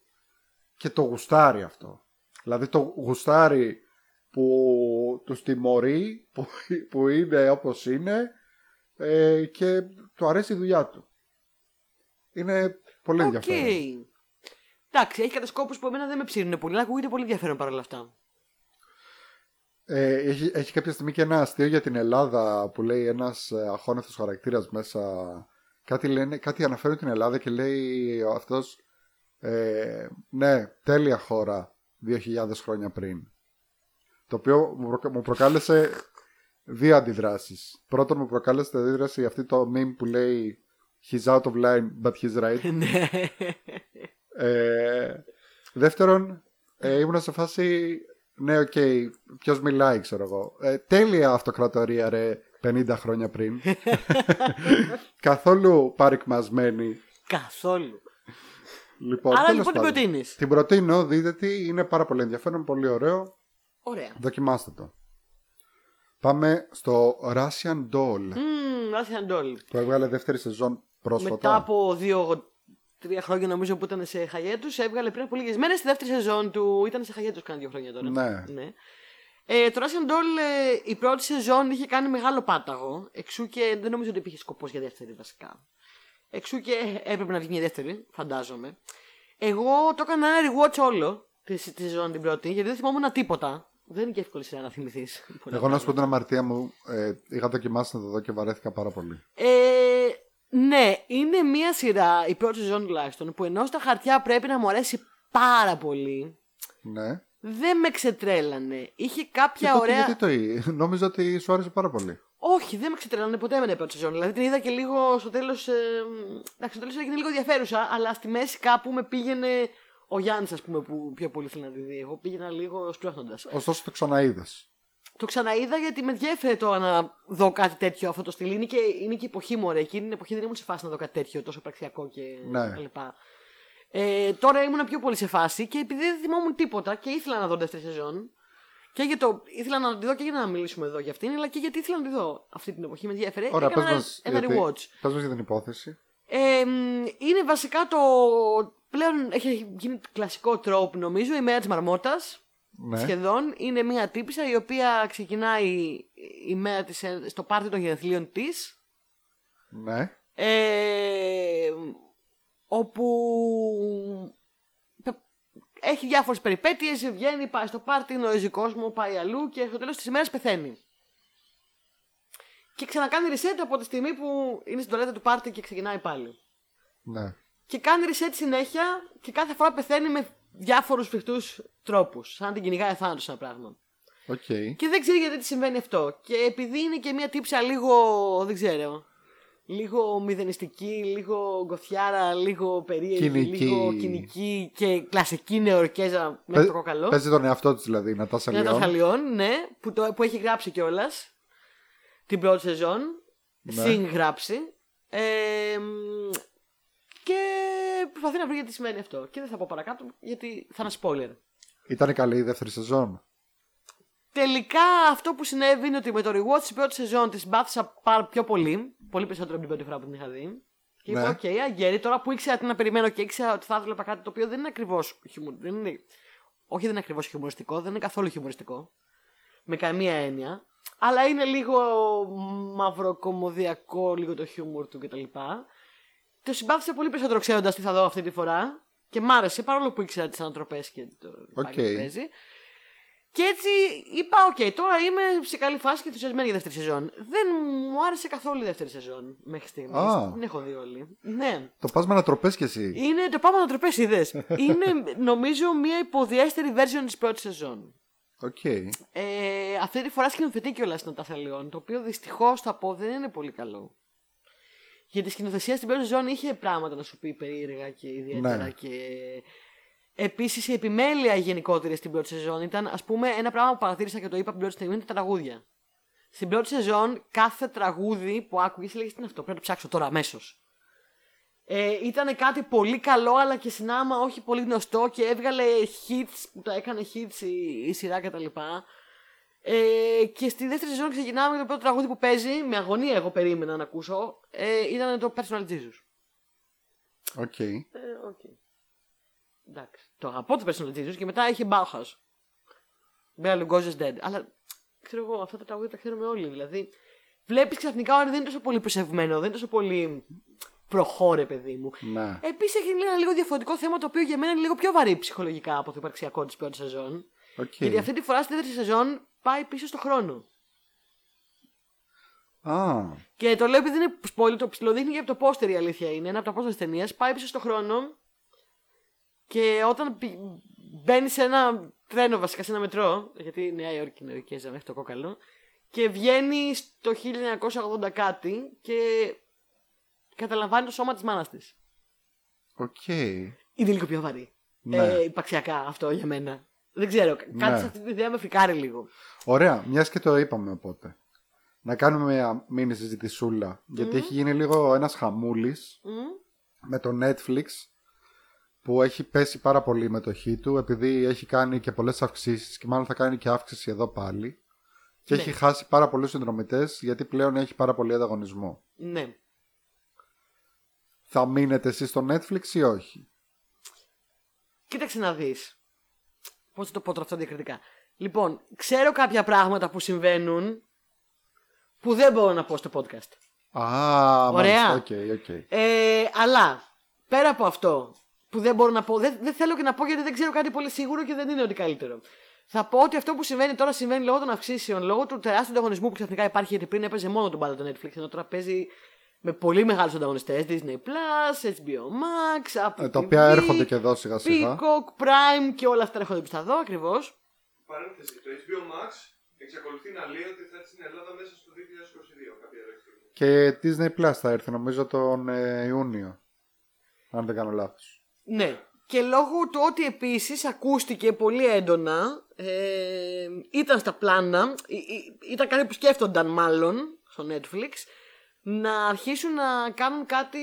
και το γουστάρει αυτό. Δηλαδή το γουστάρει που τους τιμωρεί, που, που είναι όπως είναι ε, και του αρέσει η δουλειά του. Είναι πολύ Οκ. ενδιαφέρον. Εντάξει, έχει κατασκόπους που εμένα δεν με ψήνουν πολύ, αλλά ακούγεται πολύ ενδιαφέρον παρόλα αυτά. Ε, έχει, έχει κάποια στιγμή και ένα αστείο για την Ελλάδα που λέει ένας ε, αχώνευτος χαρακτήρας μέσα κάτι, λένε, κάτι αναφέρουν την Ελλάδα και λέει αυτός ε, ναι τέλεια χώρα 2000 χρόνια πριν το οποίο μου, προκα- μου προκάλεσε δύο αντιδράσεις πρώτον μου προκάλεσε την αντίδραση αυτή το meme που λέει he's out of line but he's right Ναι. Ε, δεύτερον, ε, ήμουν σε φάση. Ναι, οκ, okay, ποιος μιλάει, ξέρω εγώ. Ε, τέλεια αυτοκρατορία, ρε, 50 χρόνια πριν. Καθόλου παρηκμασμένη. Καθόλου. Λοιπόν, Άρα τέλος λοιπόν την πάντων. προτείνεις; Την προτείνω, δείτε τι, είναι πάρα πολύ ενδιαφέρον, πολύ ωραίο. Ωραία. Δοκιμάστε το. Πάμε στο Russian Doll Μμμ, Russian Doll. που έβγαλε δεύτερη σεζόν πρόσφατα. Μετά από δύο-τρία χρόνια νομίζω που ήταν σε χαγέτους, έβγαλε πριν από λίγες μέρες τη δεύτερη σεζόν του. Ήταν σε χαγέτους κάνα δύο χρόνια τώρα. Ναι. Ε, το Russian Doll ε, η πρώτη σεζόν είχε κάνει μεγάλο πάταγο. Εξού και δεν νομίζω ότι υπήρχε σκοπός για δεύτερη βασικά. Εξού και έπρεπε να βγει μια δεύτερη, φαντάζομαι. Εγώ το έκανα ένα rewatch όλο τη, τη σεζόν την πρώτη, γιατί δεν θυμόμουν τίποτα. Δεν είναι και εύκολη σειρά να θυμηθείς. Εγώ να σου πω την αμαρτία μου, ε, είχα δοκιμάσει να το δω και βαρέθηκα πάρα πολύ. Ε, ναι, είναι μια σειρά, η πρώτη σεζόν τουλάχιστον, που ενώ στα χαρτιά πρέπει να μου αρέσει πάρα πολύ, Ναι. δεν με ξετρέλανε. Είχε κάποια Και τότε ωραία. γιατί το είδε. Νόμιζα ότι σου άρεσε πάρα πολύ. Όχι, δεν με ξετρέλανε ποτέ με την πρώτη σεζόν. Δηλαδή την είδα και λίγο στο τέλος. Ε, εντάξει, στο τέλος έγινε λίγο ενδιαφέρουσα, αλλά στη μέση κάπου με πήγαινε ο Γιάννης, ας πούμε, που πιο πολύ θέλει να τη δει. Εγώ πήγαινα λίγο σπρώχνοντα. Ωστόσο το ξαναείδες. Το ξαναείδα γιατί με ενδιέφερε το να δω κάτι τέτοιο αυτό το στυλ. Είναι και, είναι και εποχή μου, ωραία. Εκείνη την εποχή δεν ήμουν σε φάση να δω κάτι τέτοιο, τόσο πραξιακό και Ναι. τα λοιπά. Ε, τώρα ήμουν πιο πολύ σε φάση και επειδή δεν θυμόμουν τίποτα και ήθελα να δω δεύτερη σεζόν. Και για το, ήθελα να τη δω και για να μιλήσουμε εδώ για αυτήν, αλλά και γιατί ήθελα να τη δω αυτή την εποχή. Με ενδιαφέρε. Ωραία, πες Έκανα ένα, μας, ένα γιατί- rewatch. πες μας για την υπόθεση. Ε, μ, είναι βασικά το. Πλέον έχει γίνει κλασικό τρόπο νομίζω η μέρα της μαρμότα. Ναι. Σχεδόν είναι μια τύπησα η οποία ξεκινάει η μέρα της ε, στο πάρτι των γενεθλίων της Ναι. ε, όπου πε- έχει διάφορες περιπέτειες, βγαίνει, πάει στο πάρτι, γνωρίζει κόσμο, πάει αλλού και στο τέλος της ημέρας πεθαίνει. Και ξανακάνει reset από τη στιγμή που είναι στην τουαλέτα του πάρτι και ξεκινάει πάλι. Ναι. Και κάνει reset συνέχεια και κάθε φορά πεθαίνει με διάφορους φρικτούς τρόπους. Σαν να την κυνηγάει θάνατος ένα πράγμα. Οκ. Και δεν ξέρει γιατί της συμβαίνει αυτό. Και επειδή είναι και μια τύπισσα λίγο, δεν ξέρω, λίγο μηδενιστική, λίγο γκοθιάρα, λίγο περίεργη, Κυνική. λίγο κυνική και κλασική νεοϋορκέζα με το κόκαλο. Παίζει τον εαυτό της δηλαδή, η Νατάσα Είναι Λιόν. τα Λιόν, ναι, που, το, που έχει γράψει κιόλας την πρώτη σεζόν. Ναι. Συγγράψει. Ε, μ, και προσπαθεί να βρει γιατί συμβαίνει αυτό. Και δεν θα πω παρακάτω γιατί θα είναι spoiler. Ήταν καλή η δεύτερη σεζόν. Τελικά αυτό που συνέβη είναι ότι με το rewatch της πρώτης σεζόν τη συμπάθησα πάρα πιο πολύ. Πολύ περισσότερο από την πρώτη φορά που την είχα δει. Και είπα, Ναι. οκ, αγέρι, τώρα που ήξερα τι να περιμένω και ήξερα ότι θα έβλεπα κάτι το οποίο δεν είναι ακριβώς δεν είναι... Όχι, δεν είναι ακριβώς χιουμοριστικό, δεν είναι καθόλου χιουμοριστικό. Με καμία έννοια. Αλλά είναι λίγο μαυροκομωδιακό, λίγο το χιούμορ του κτλ. Το συμπάθησα πολύ περισσότερο ξέροντας τι θα δω αυτή τη φορά. Και μ' άρεσε παρόλο που ήξερα τις ανατροπές και το Οκ. okay. που παίζει. Και έτσι είπα, οκ, τώρα είμαι σε καλή φάση και ενθουσιασμένη για δεύτερη σεζόν. Δεν μου άρεσε καθόλου η δεύτερη σεζόν μέχρι στιγμής. Α. Δεν έχω δει όλη. Ναι. Το πας με ανατροπές κι εσύ. Είναι το πάμε ανατροπές, είδες. Είναι νομίζω μια υποδιέστερη version της πρώτης σεζόν. Οκ. Ε, αυτή τη φορά σκηνοθετεί κιόλας η Νατάσα Λιόν, το οποίο δυστυχώς θα πω δεν είναι πολύ καλό. Για τη σκηνοθεσία στην πρώτη σεζόν είχε πράγματα να σου πει περίεργα και ιδιαίτερα. Ναι. Και... Επίσης η επιμέλεια γενικότερη στην πρώτη σεζόν ήταν, ας πούμε, ένα πράγμα που παρατήρησα και το είπα από την πρώτη στιγμή είναι τα τραγούδια. Στην πρώτη σεζόν, κάθε τραγούδι που άκουγες έλεγες τι είναι αυτό, πρέπει να το ψάξω τώρα αμέσως. Ε, ήταν κάτι πολύ καλό, αλλά και συνάμα όχι πολύ γνωστό και έβγαλε hits που τα έκανε hits η, η σειρά κτλ. Ε, και στη δεύτερη σεζόν ξεκινάμε με το πρώτο τραγούδι που παίζει, με αγωνία εγώ περίμενα να ακούσω, ε, ήταν το Personal Jesus. Οκ. Ε, οκ. Εντάξει. Το αγαπώ το Personal Jesus και μετά είχε Bauhaus. Bela Lugosi's Dead. Αλλά ξέρω εγώ, αυτά τα τραγούδια τα ξέρουμε όλοι. Δηλαδή, βλέπεις ξαφνικά ότι δεν είναι τόσο πολύ προσεγμένο, δεν είναι τόσο πολύ προχώ, ρε παιδί μου. Ναι. Επίσης έχει ένα λίγο διαφορετικό θέμα το οποίο για μένα είναι λίγο πιο βαρύ ψυχολογικά από το υπαρξιακό της πρώτη σεζόν. Οκ. Γιατί αυτή τη φορά στη δεύτερη σεζόν πάει πίσω στο χρόνο. Α. Και το λέω επειδή είναι spoiler, το ψιλοδείχνει και από το πόστερ η αλήθεια είναι. Ένα από τα πόστερ της ταινίας. Πάει πίσω στο χρόνο και όταν πη- μπαίνει σε ένα τρένο, βασικά σε ένα μετρό, γιατί η Νέα Υόρκη είναι Νεοϋορκέζα μέχρι το κόκαλο, και βγαίνει στο 1980 κάτι και καταλαμβάνει το σώμα της μάνας της. Οκ. είναι λίγο πιο βαρύ. Ναι. Ε, υπαρξιακά αυτό για μένα. Δεν ξέρω. Κάτι Ναι. σε αυτή τη ιδέα με φρικάρει λίγο. Ωραία, μιας και το είπαμε οπότε. Να κάνουμε μια μίνι συζητησούλα. Γιατί έχει γίνει λίγο ένας χαμούλης Μμ. με το Netflix που έχει πέσει πάρα πολύ η μετοχή του επειδή έχει κάνει και πολλές αυξήσεις και μάλλον θα κάνει και αύξηση εδώ πάλι και Ναι. έχει χάσει πάρα πολλούς συνδρομητές γιατί πλέον έχει πάρα πολύ ανταγωνισμό. Ναι. Θα μείνετε εσείς στο Netflix ή όχι; Κοίταξε να δεις. Πώς θα το πω τώρα αυτό διακριτικά. Λοιπόν, ξέρω κάποια πράγματα που συμβαίνουν που δεν μπορώ να πω στο podcast. Α, Ωραία. μάλιστα, οκ, οκ. Ε, αλλά πέρα από αυτό που δεν μπορώ να πω, δεν, δεν θέλω και να πω γιατί δεν ξέρω κάτι πολύ σίγουρο και δεν είναι ότι καλύτερο. Θα πω ότι αυτό που συμβαίνει τώρα συμβαίνει λόγω των αυξήσεων, λόγω του τεράστιου ανταγωνισμού που ξαφνικά υπάρχει. Γιατί πριν έπαιζε μόνο τον μπάλα το Netflix, ενώ τώρα παίζει με πολύ μεγάλους ανταγωνιστές. Disney Plus, HBO Max, Apple Ε, τα TV, οποία έρχονται και εδώ σιγά σιγά. Peacock, Prime και όλα αυτά έρχονται πίσω εδώ ακριβώς. Παρένθεση, το HBO Max εξακολουθεί να λέει ότι θα έρθει στην Ελλάδα μέσα στο 2022 κάποια ωραία στιγμή. Και Disney Plus θα έρθει νομίζω τον ε, Ιούνιο. Αν δεν κάνω λάθος. Ναι. Και λόγω του ότι επίσης ακούστηκε πολύ έντονα, ε, ήταν στα πλάνα, ή- ή- ήταν κάτι που σκέφτονταν μάλλον στο Netflix, να αρχίσουν να κάνουν κάτι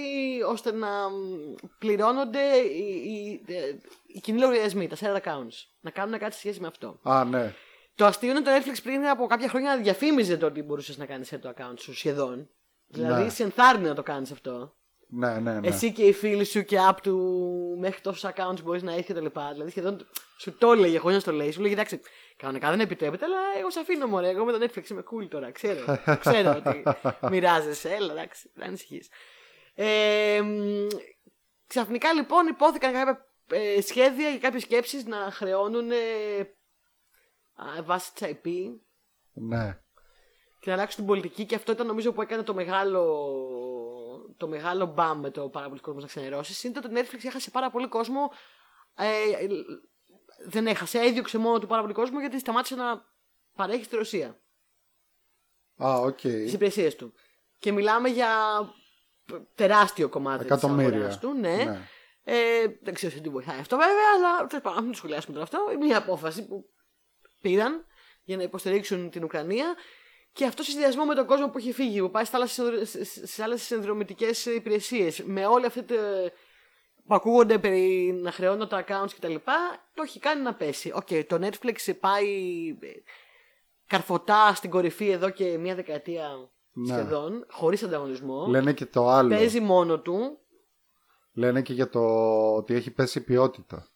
ώστε να μ, πληρώνονται οι, οι, ε, οι κοινοί λογαριασμοί, τα shared accounts. Να κάνουν κάτι σε σχέση με αυτό. Α, ναι. Το αστείο είναι το Netflix πριν από κάποια χρόνια διαφήμιζε το ότι μπορούσες να κάνεις το account σου σχεδόν. Δηλαδή Ναι. σε ενθάρρυνε να το κάνεις αυτό. Ναι, ναι, ναι. Εσύ και οι φίλοι σου και app του μέχρι τόσους accounts μπορείς να έχεις και τα λοιπά. Δηλαδή σχεδόν σου το έλεγε, χωρίς να το λέει. Σου λέει, εντάξει, κανονικά δεν επιτρέπεται, αλλά εγώ σε αφήνω μωρέ. Εγώ με το Netflix είμαι cool τώρα. Ξέρω, ξέρω ότι μοιράζεσαι. Έλα, εντάξει, δεν ανησυχείς. Ε, μ, ξαφνικά λοιπόν υπόθηκαν κάποια ε, σχέδια και κάποιες σκέψεις να χρεώνουν ε, α, βάσει της IP ναι. και να αλλάξουν την πολιτική και αυτό ήταν νομίζω που έκανε το μεγάλο το μεγάλο μπαμ με το πάρα πολύ κόσμο να ξενερώσει είναι το ότι το Netflix έχασε πάρα πολύ κόσμο ε, δεν έχασε, έδιωξε μόνο του πάρα πολύ κόσμο γιατί σταμάτησε να παρέχει στη Ρωσία Α, οκ. τις υπηρεσίες του και μιλάμε για τεράστιο κομμάτι της Εκατομμύρια. αγοράς του ναι. Ναι. Ε, δεν ξέρω σε τι βοηθάει αυτό βέβαια αλλά τέλος πάντων, να μην το σχολιάσουμε τώρα αυτό είναι μια απόφαση που πήραν για να υποστηρίξουν την Ουκρανία και αυτό σε συνδυασμό με τον κόσμο που έχει φύγει, που πάει στις άλλες συνδρομητικές υπηρεσίες, με όλα αυτά τα που ακούγονται περί να χρεώνω τα accounts κτλ. Το έχει κάνει να πέσει. Οκ, το Netflix πάει ε, καρφωτά στην κορυφή εδώ και μία δεκαετία Ναι. σχεδόν, χωρίς ανταγωνισμό. Λένε και το άλλο. Παίζει μόνο του. Λένε και για το ότι έχει πέσει η ποιότητα.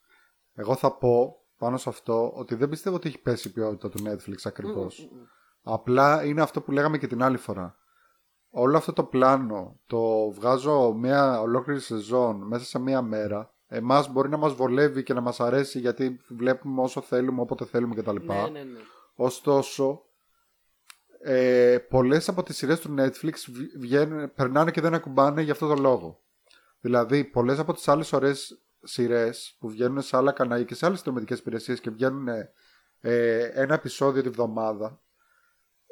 Εγώ θα πω πάνω σε αυτό ότι δεν πιστεύω ότι έχει πέσει η ποιότητα του Netflix ακριβώς. Απλά είναι αυτό που λέγαμε και την άλλη φορά. Όλο αυτό το πλάνο το βγάζω μια ολόκληρη σεζόν μέσα σε μια μέρα. Εμάς μπορεί να μας βολεύει και να μας αρέσει γιατί βλέπουμε όσο θέλουμε, όποτε θέλουμε κτλ. Ναι, ναι, ναι. Ωστόσο, ε, πολλές από τις σειρές του Netflix βγ- βγαίνουν, περνάνε και δεν ακουμπάνε για αυτό το λόγο. Δηλαδή, πολλές από τις άλλες ωραίες σειρές που βγαίνουν σε άλλα κανάλια και σε άλλες συνδρομητικές υπηρεσίες και βγαίνουν ε, ένα επεισόδιο τη βδομάδα,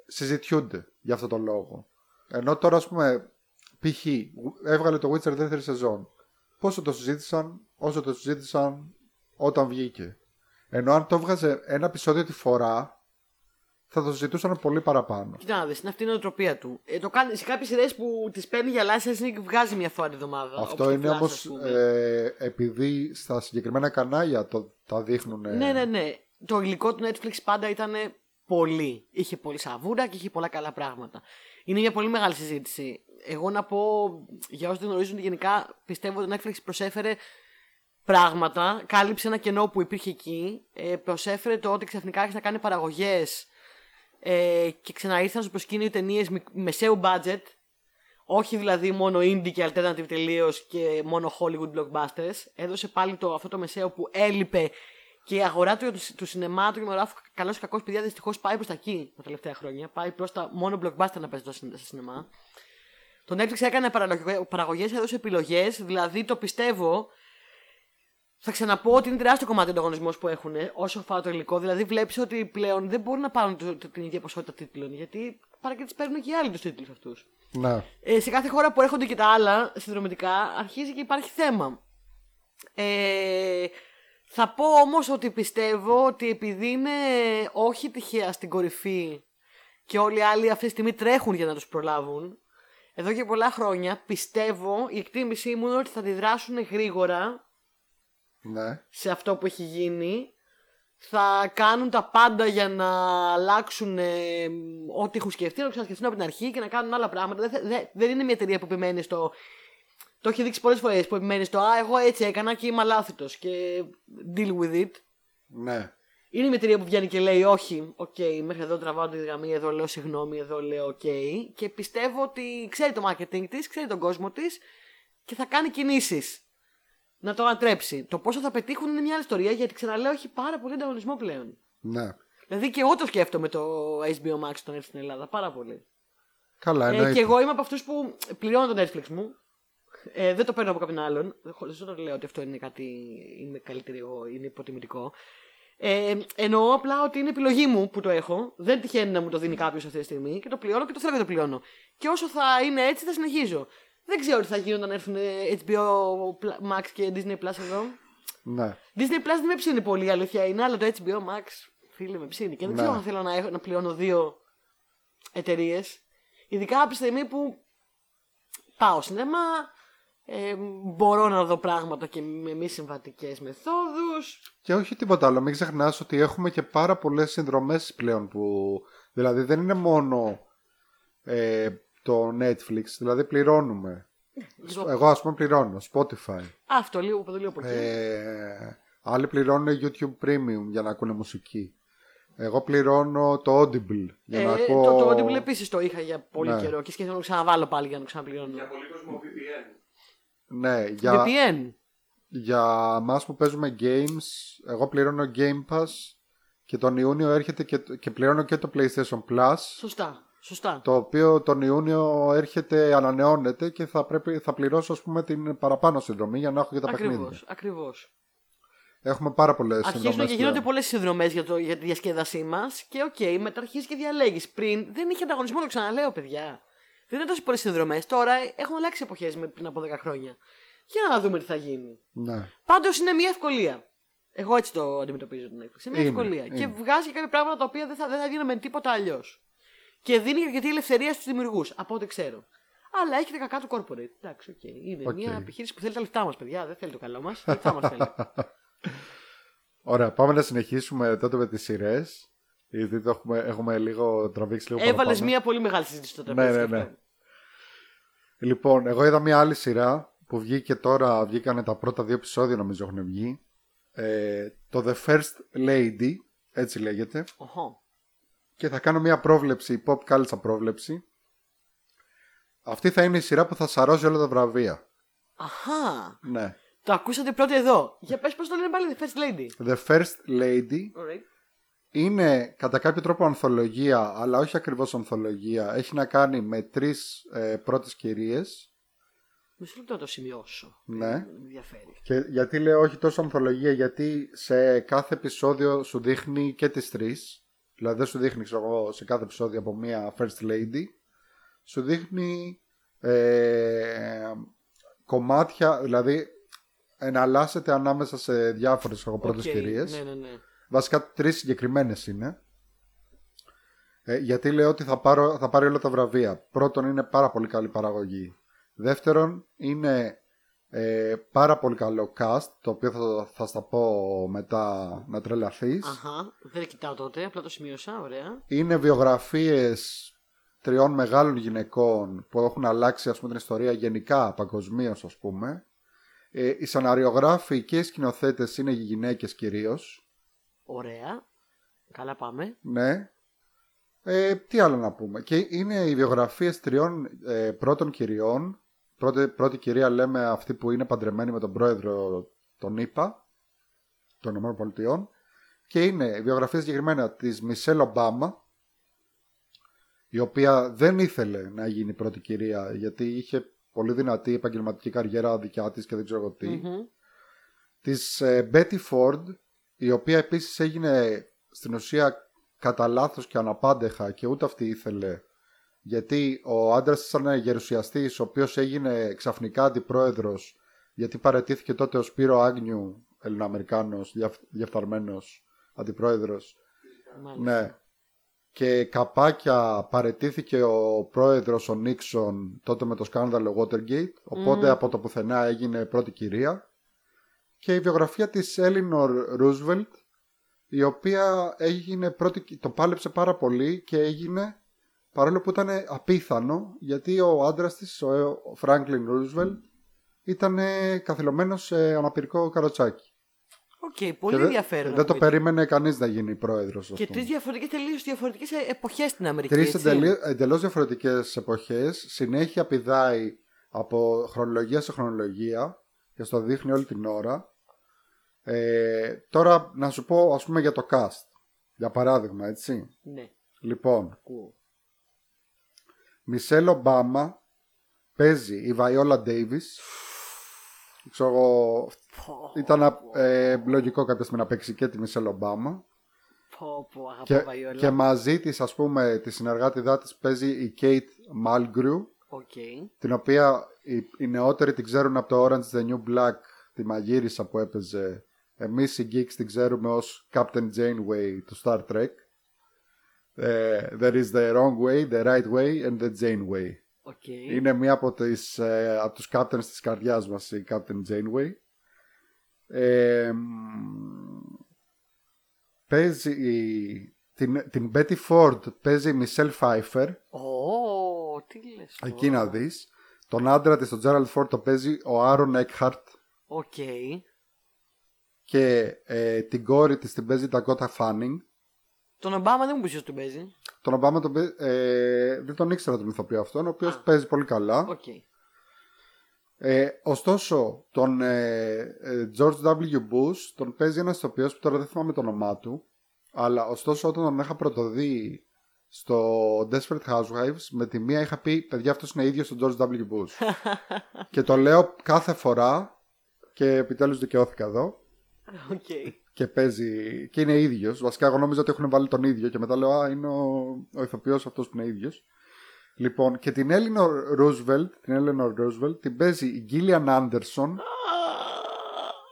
συζητιούνται για αυτό το λόγο. Ενώ τώρα, ας πούμε, π.χ. έβγαλε το Witcher δεύτερη σεζόν. Πόσο το συζήτησαν, όσο το συζήτησαν όταν βγήκε. Ενώ αν το έβγαζε ένα επεισόδιο τη φορά, θα το συζητούσαν πολύ παραπάνω. Κοίτα να δεις, είναι αυτή η νοοτροπία του. Ε, το κάνει σε κάποιες σειρές που τις παίρνει για licensing βγάζει μια φορά τη βδομάδα. Αυτό όπως το είναι Flash, όμως ας πούμε. ε, επειδή στα συγκεκριμένα κανάλια το, τα δείχνουν. Ναι, ναι, ναι. Το υλικό του Netflix πάντα ήταν πολύ. Είχε πολύ σαβούρα και είχε πολλά καλά πράγματα. Είναι μια πολύ μεγάλη συζήτηση. Εγώ να πω, για όσους δεν γνωρίζουν, γενικά πιστεύω ότι το Netflix προσέφερε πράγματα, κάλυψε ένα κενό που υπήρχε εκεί, ε, προσέφερε το ότι ξαφνικά άρχισε να κάνει παραγωγές ε, και ξαναήρθαν στο προσκήνιο ταινίες μεσαίου budget, όχι δηλαδή μόνο indie και alternative τελείως και μόνο Hollywood blockbusters. Έδωσε πάλι το, αυτό το μεσαίο που έλειπε και η αγορά του, του σινεμά, του κινηματογράφου, καλός ή κακός παιδιά, δυστυχώς πάει προς τα εκεί τα τελευταία χρόνια. Πάει προς τα μόνο blockbuster να παίζει στα σινεμά. Το Netflix έκανε παραγωγές, έδωσε επιλογές, δηλαδή το πιστεύω. Θα ξαναπώ ότι είναι τεράστιο κομμάτι του ανταγωνισμός που έχουν όσο αφορά το υλικό. Δηλαδή, βλέπεις ότι πλέον δεν μπορούν να πάρουν το, το, την ίδια ποσότητα τίτλων. Γιατί παρά και τις παίρνουν και οι άλλοι τους τίτλους αυτούς. ναι. Ε, σε κάθε χώρα που έρχονται και τα άλλα συνδρομητικά, αρχίζει και υπάρχει θέμα. Ε, θα πω όμως ότι πιστεύω ότι επειδή είναι όχι τυχαία στην κορυφή και όλοι οι άλλοι αυτή τη στιγμή τρέχουν για να τους προλάβουν, εδώ και πολλά χρόνια πιστεύω, η εκτίμησή μου είναι ότι θα αντιδράσουν γρήγορα Ναι. σε αυτό που έχει γίνει. Θα κάνουν τα πάντα για να αλλάξουν ε, ό,τι έχουν σκεφτεί, να το ξανασκεφτούν από την αρχή και να κάνουν άλλα πράγματα. Δεν, θε- δεν- δεν είναι μια εταιρεία που επιμένει στο. Το έχει δείξει πολλές φορές που επιμένεις στο Α, εγώ έτσι έκανα και είμαι αλάθητος και deal with it. Ναι. Είναι μια εταιρεία που βγαίνει και λέει όχι, οκ, μέχρι εδώ τραβάω τη γραμμή, εδώ λέω συγγνώμη, εδώ λέω οκ. Και πιστεύω ότι ξέρει το marketing της, ξέρει τον κόσμο της και θα κάνει κινήσεις να το ανατρέψει. Το πόσο θα πετύχουν είναι μια άλλη ιστορία γιατί ξαναλέω έχει πάρα πολύ ανταγωνισμό πλέον. Ναι. Δηλαδή και εγώ το σκέφτομαι το HBO Max όταν έρθει στην Ελλάδα πάρα πολύ. Καλά, Ε, εννοείται. και εγώ είμαι από αυτούς που πληρώνω το Netflix μου. Ε, δεν το παίρνω από κάποιον άλλον. Χωρίς να το λέω ότι αυτό είναι κάτι. είναι καλύτερη εγώ, είναι υποτιμητικό. Ε, εννοώ απλά ότι είναι επιλογή μου που το έχω. Δεν τυχαίνει να μου το δίνει κάποιος αυτή τη στιγμή και το πληρώνω και το θέλω και το πληρώνω. Και όσο θα είναι έτσι θα συνεχίζω. Δεν ξέρω τι θα γίνει όταν έρθουν HBO Max και Disney Plus εδώ. Ναι. Disney Plus δεν με ψήνει πολύ, η αλήθεια είναι, αλλά το HBO Max φίλε με ψήνει. Και δεν Ναι. ξέρω αν θέλω να, έχω, να πληρώνω δύο εταιρείες. Ειδικά από τη στιγμή που πάω σινεμά, ε, μπορώ να δω πράγματα και με μη συμβατικές μεθόδους. Και όχι τίποτα άλλο. Μην ξεχνάς ότι έχουμε και πάρα πολλές συνδρομές πλέον που. Δηλαδή δεν είναι μόνο ε, το Netflix, δηλαδή πληρώνουμε. Εγώ ας πούμε πληρώνω Spotify. Αυτό λίγο, το λίγο από εκεί. Ε, άλλοι πληρώνουν YouTube Premium για να ακούνε μουσική. Εγώ πληρώνω το Audible για να Ε, ακούω. το, το Audible επίσης το είχα για πολύ Ναι. καιρό και σκέφτομαι να το ξαναβάλω πάλι για να το ξαναπληρώνω. Για πολύ κόσμο VPN. Ναι, για, VPN. για μας που παίζουμε games, εγώ πληρώνω Game Pass και τον Ιούνιο έρχεται και, και πληρώνω και το PlayStation Plus. Σωστά. Σωστά. Το οποίο τον Ιούνιο έρχεται, ανανεώνεται και θα, πρέπει, θα πληρώσω ας πούμε την παραπάνω συνδρομή για να έχω και τα Ακριβώς. παιχνίδια. Ακριβώς. Έχουμε πάρα πολλές συνδρομές. Αρχίζουν και γίνονται πολλές συνδρομές για, το- για τη διασκέδασή μας και οκ, μετά αρχίζει και διαλέγεις. Πριν δεν είχε ανταγωνισμό, το ξαναλέω, παιδιά. Δεν είναι τόσο πολλές συνδρομές. Τώρα έχουν αλλάξει εποχές με πριν από 10 χρόνια. Για να δούμε τι θα γίνει. Ναι. Πάντως είναι μια ευκολία. Εγώ έτσι το αντιμετωπίζω την έκφραση. Είναι μια Είναι, ευκολία. είναι. Και βγάζει κάποια πράγματα τα οποία δεν θα, δεν θα γίνουν με τίποτα αλλιώς. Και δίνει αρκετή ελευθερία στους δημιουργούς, από ό,τι ξέρω. Αλλά έχει και κακά του corporate. Εντάξει, οκ. Είναι Οκ. μια επιχείρηση που θέλει τα λεφτά μας, παιδιά. Δεν θέλει το καλό μας. Τα λεφτά μας θέλει. Ωραία, πάμε να συνεχίσουμε τότε με τις σειρές. Γιατί το έχουμε, έχουμε λίγο τραβήξει λίγο Έβαλες παραπάνω. μια πολύ μεγάλη συζήτηση στο Ναι, τραπέζι. ναι, αυτό. ναι. Λοιπόν, εγώ είδα μια άλλη σειρά που βγήκε τώρα, βγήκανε τα πρώτα δύο επεισόδια νομίζω έχουν βγει. Ε, το The First Lady, έτσι λέγεται. Οχο. Και θα κάνω μια πρόβλεψη, pop culture πρόβλεψη. Αυτή θα είναι η σειρά που θα σαρώσει όλα τα βραβεία. Αχά. Ναι. Το ακούσατε πρώτοι εδώ. Για πες πώς το λένε πάλι, The First Lady. The First Lady Alright. Είναι κατά κάποιο τρόπο ανθολογία, αλλά όχι ακριβώς ανθολογία. Έχει να κάνει με τρεις ε, πρώτες κυρίες. Μισό λεπτό να το σημειώσω. Ναι. Με ενδιαφέρει. Και γιατί λέω όχι τόσο ανθολογία, γιατί σε κάθε επεισόδιο σου δείχνει και τις τρεις. Δηλαδή δεν σου δείχνει, ξέρω εγώ, σε κάθε επεισόδιο από μία First Lady. Σου δείχνει ε, κομμάτια, δηλαδή εναλλάσσεται ανάμεσα σε διάφορες ξέρω εγώ, πρώτες Οκ, κυρίες. Ναι, ναι, ναι. Βασικά τρεις συγκεκριμένες είναι. Ε, γιατί λέω ότι θα, πάρω, θα πάρει όλα τα βραβεία. Πρώτον είναι πάρα πολύ καλή παραγωγή. Δεύτερον είναι ε, πάρα πολύ καλό cast, το οποίο θα, θα στα πω μετά να τρελαθείς. Αχα. Δεν κοιτάω τότε, απλά το σημείωσα. Ωραία. Είναι βιογραφίες τριών μεγάλων γυναικών που έχουν αλλάξει ας πούμε, την ιστορία γενικά παγκοσμίως, ας πούμε. Ε, οι σαναριογράφοι και οι σκηνοθέτες είναι γυναίκες κυρίως. Ωραία. Καλά πάμε. Ναι. Ε, τι άλλο να πούμε. Και είναι οι βιογραφίες τριών ε, πρώτων κυριών. Πρώτη, πρώτη κυρία λέμε αυτή που είναι παντρεμένη με τον πρόεδρο των ΗΠΑ, των ΗΠΑ. Και είναι οι βιογραφίες συγκεκριμένα της Μισελ Ομπάμα, η οποία δεν ήθελε να γίνει πρώτη κυρία γιατί είχε πολύ δυνατή επαγγελματική καριέρα δικιά της και δεν ξέρω εγώ τι. Μμμ. Της ε, Betty Ford, η οποία επίσης έγινε στην ουσία κατά λάθος και αναπάντεχα και ούτε αυτή ήθελε γιατί ο άντρας της ήταν γερουσιαστής ο οποίος έγινε ξαφνικά αντιπρόεδρος γιατί παρετήθηκε τότε ο Σπύρο Άγνιου, Ελληνοαμερικάνος, διαφ, διαφθαρμένος αντιπρόεδρος. Μάλιστα. Ναι. Και καπάκια παρετήθηκε ο πρόεδρος ο Νίξον τότε με το σκάνδαλο Watergate, οπότε από το πουθενά έγινε πρώτη κυρία. Και η βιογραφία της Έλινορ Ρούσβελτ, η οποία έγινε πρώτη, το πάλεψε πάρα πολύ και έγινε παρόλο που ήταν απίθανο γιατί ο άντρας της, ο Φράγκλιν Ρούσβελτ, ήταν καθυλωμένος σε αναπηρικό καροτσάκι. Οκ, Και πολύ δεν- ενδιαφέρον. Δεν το ακούγεται. περίμενε κανείς να γίνει πρόεδρος. Και αυτού. τρεις διαφορετικές τελείως διαφορετικές εποχές στην Αμερική. Τρεις έτσι. εντελεί- εντελώς διαφορετικές εποχές Συνέχεια πηδάει από χρονολογία σε χρονολογία Και στο δείχνει όλη την ώρα ε, Τώρα να σου πω ας πούμε για το cast Για παράδειγμα έτσι Ναι, Λοιπόν ακούω. Μισελ Ομπάμα Παίζει η Βαϊόλα Ντέιβις Ξέρω εγώ Πω, Ήταν ε, λογικό κάποια στιγμή να παίξει και τη Μισελ Ομπάμα πω, πω, αγαπώ και, Βαϊόλα. και μαζί της ας πούμε τη συνεργάτη της παίζει η Kate Mulgrew Οκ. την οποία οι, οι νεότεροι την ξέρουν από το Orange the New Black τη μαγείρισα που έπαιζε εμείς οι geeks την ξέρουμε ως Captain Janeway του Star Trek Ε, There is the wrong way, the right way and the Janeway Οκ. είναι μία από, τις, ε, από τους captains της καρδιάς μας η Captain Janeway ε, μ, παίζει η- την, την Betty Ford παίζει η Michelle Pfeiffer Ω, τι λες. τώρα. Εκεί να δεις. Τον άντρα της, τον Gerald Ford, το παίζει ο Aaron Eckhart OK. Και ε, την κόρη της την παίζει η Dakota Fanning. Τον Ομπάμα δεν μου πεις ποιος τον παίζει. Τον Ομπάμα τον παίζει, ε, δεν τον ήξερα τον ηθοποιό αυτόν, ο οποίος Α. παίζει πολύ καλά. Οκ. Ε, ωστόσο, τον ε, ε, George W. Bush τον παίζει ένας ηθοποιός που τώρα δεν θυμάμαι το όνομά του, αλλά ωστόσο όταν τον είχα πρωτοδεί στο Desperate Housewives, με τη μία είχα πει, παιδιά αυτός είναι ίδιος στον George W. Bush. και το λέω κάθε φορά και επιτέλους δικαιώθηκα εδώ. Οκ. και παίζει και είναι ίδιος. Βασικά, εγώ νόμιζα ότι έχουν βάλει τον ίδιο και μετά λέω Α, είναι ο, ο ηθοποιός αυτός που είναι ίδιος. Λοιπόν, και την Eleanor Roosevelt, την Eleanor Roosevelt την παίζει η Gillian Anderson.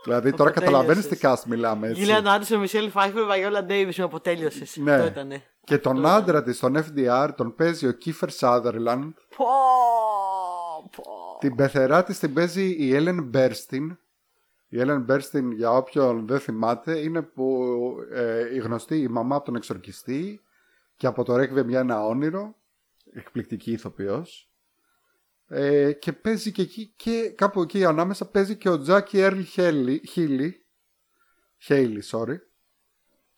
Δηλαδή, τώρα Αποτέλειωσες. καταλαβαίνεις τι cast μιλάμε. Έτσι. Γίλιαν Άντερσον, Μισελ Φάιφερ, Βαϊόλα Ντέιβις με αποτέλειωσες. Ναι. Αυτό ήτανε. Και τον άντρα της, τον FDR, τον παίζει ο Kiefer Sutherland. Πω, πω. Την πεθερά της την παίζει η Ellen Burstyn. Η Ellen Burstyn, για όποιον δεν θυμάται, είναι που ε, η γνωστή η μαμά από τον εξορκιστή και από το Requiem για ένα όνειρο. Εκπληκτική ηθοποιός. Ε, και παίζει και εκεί και κάπου εκεί ανάμεσα παίζει και ο Τζάκι Έρλ Χίλι Χέιλι, sorry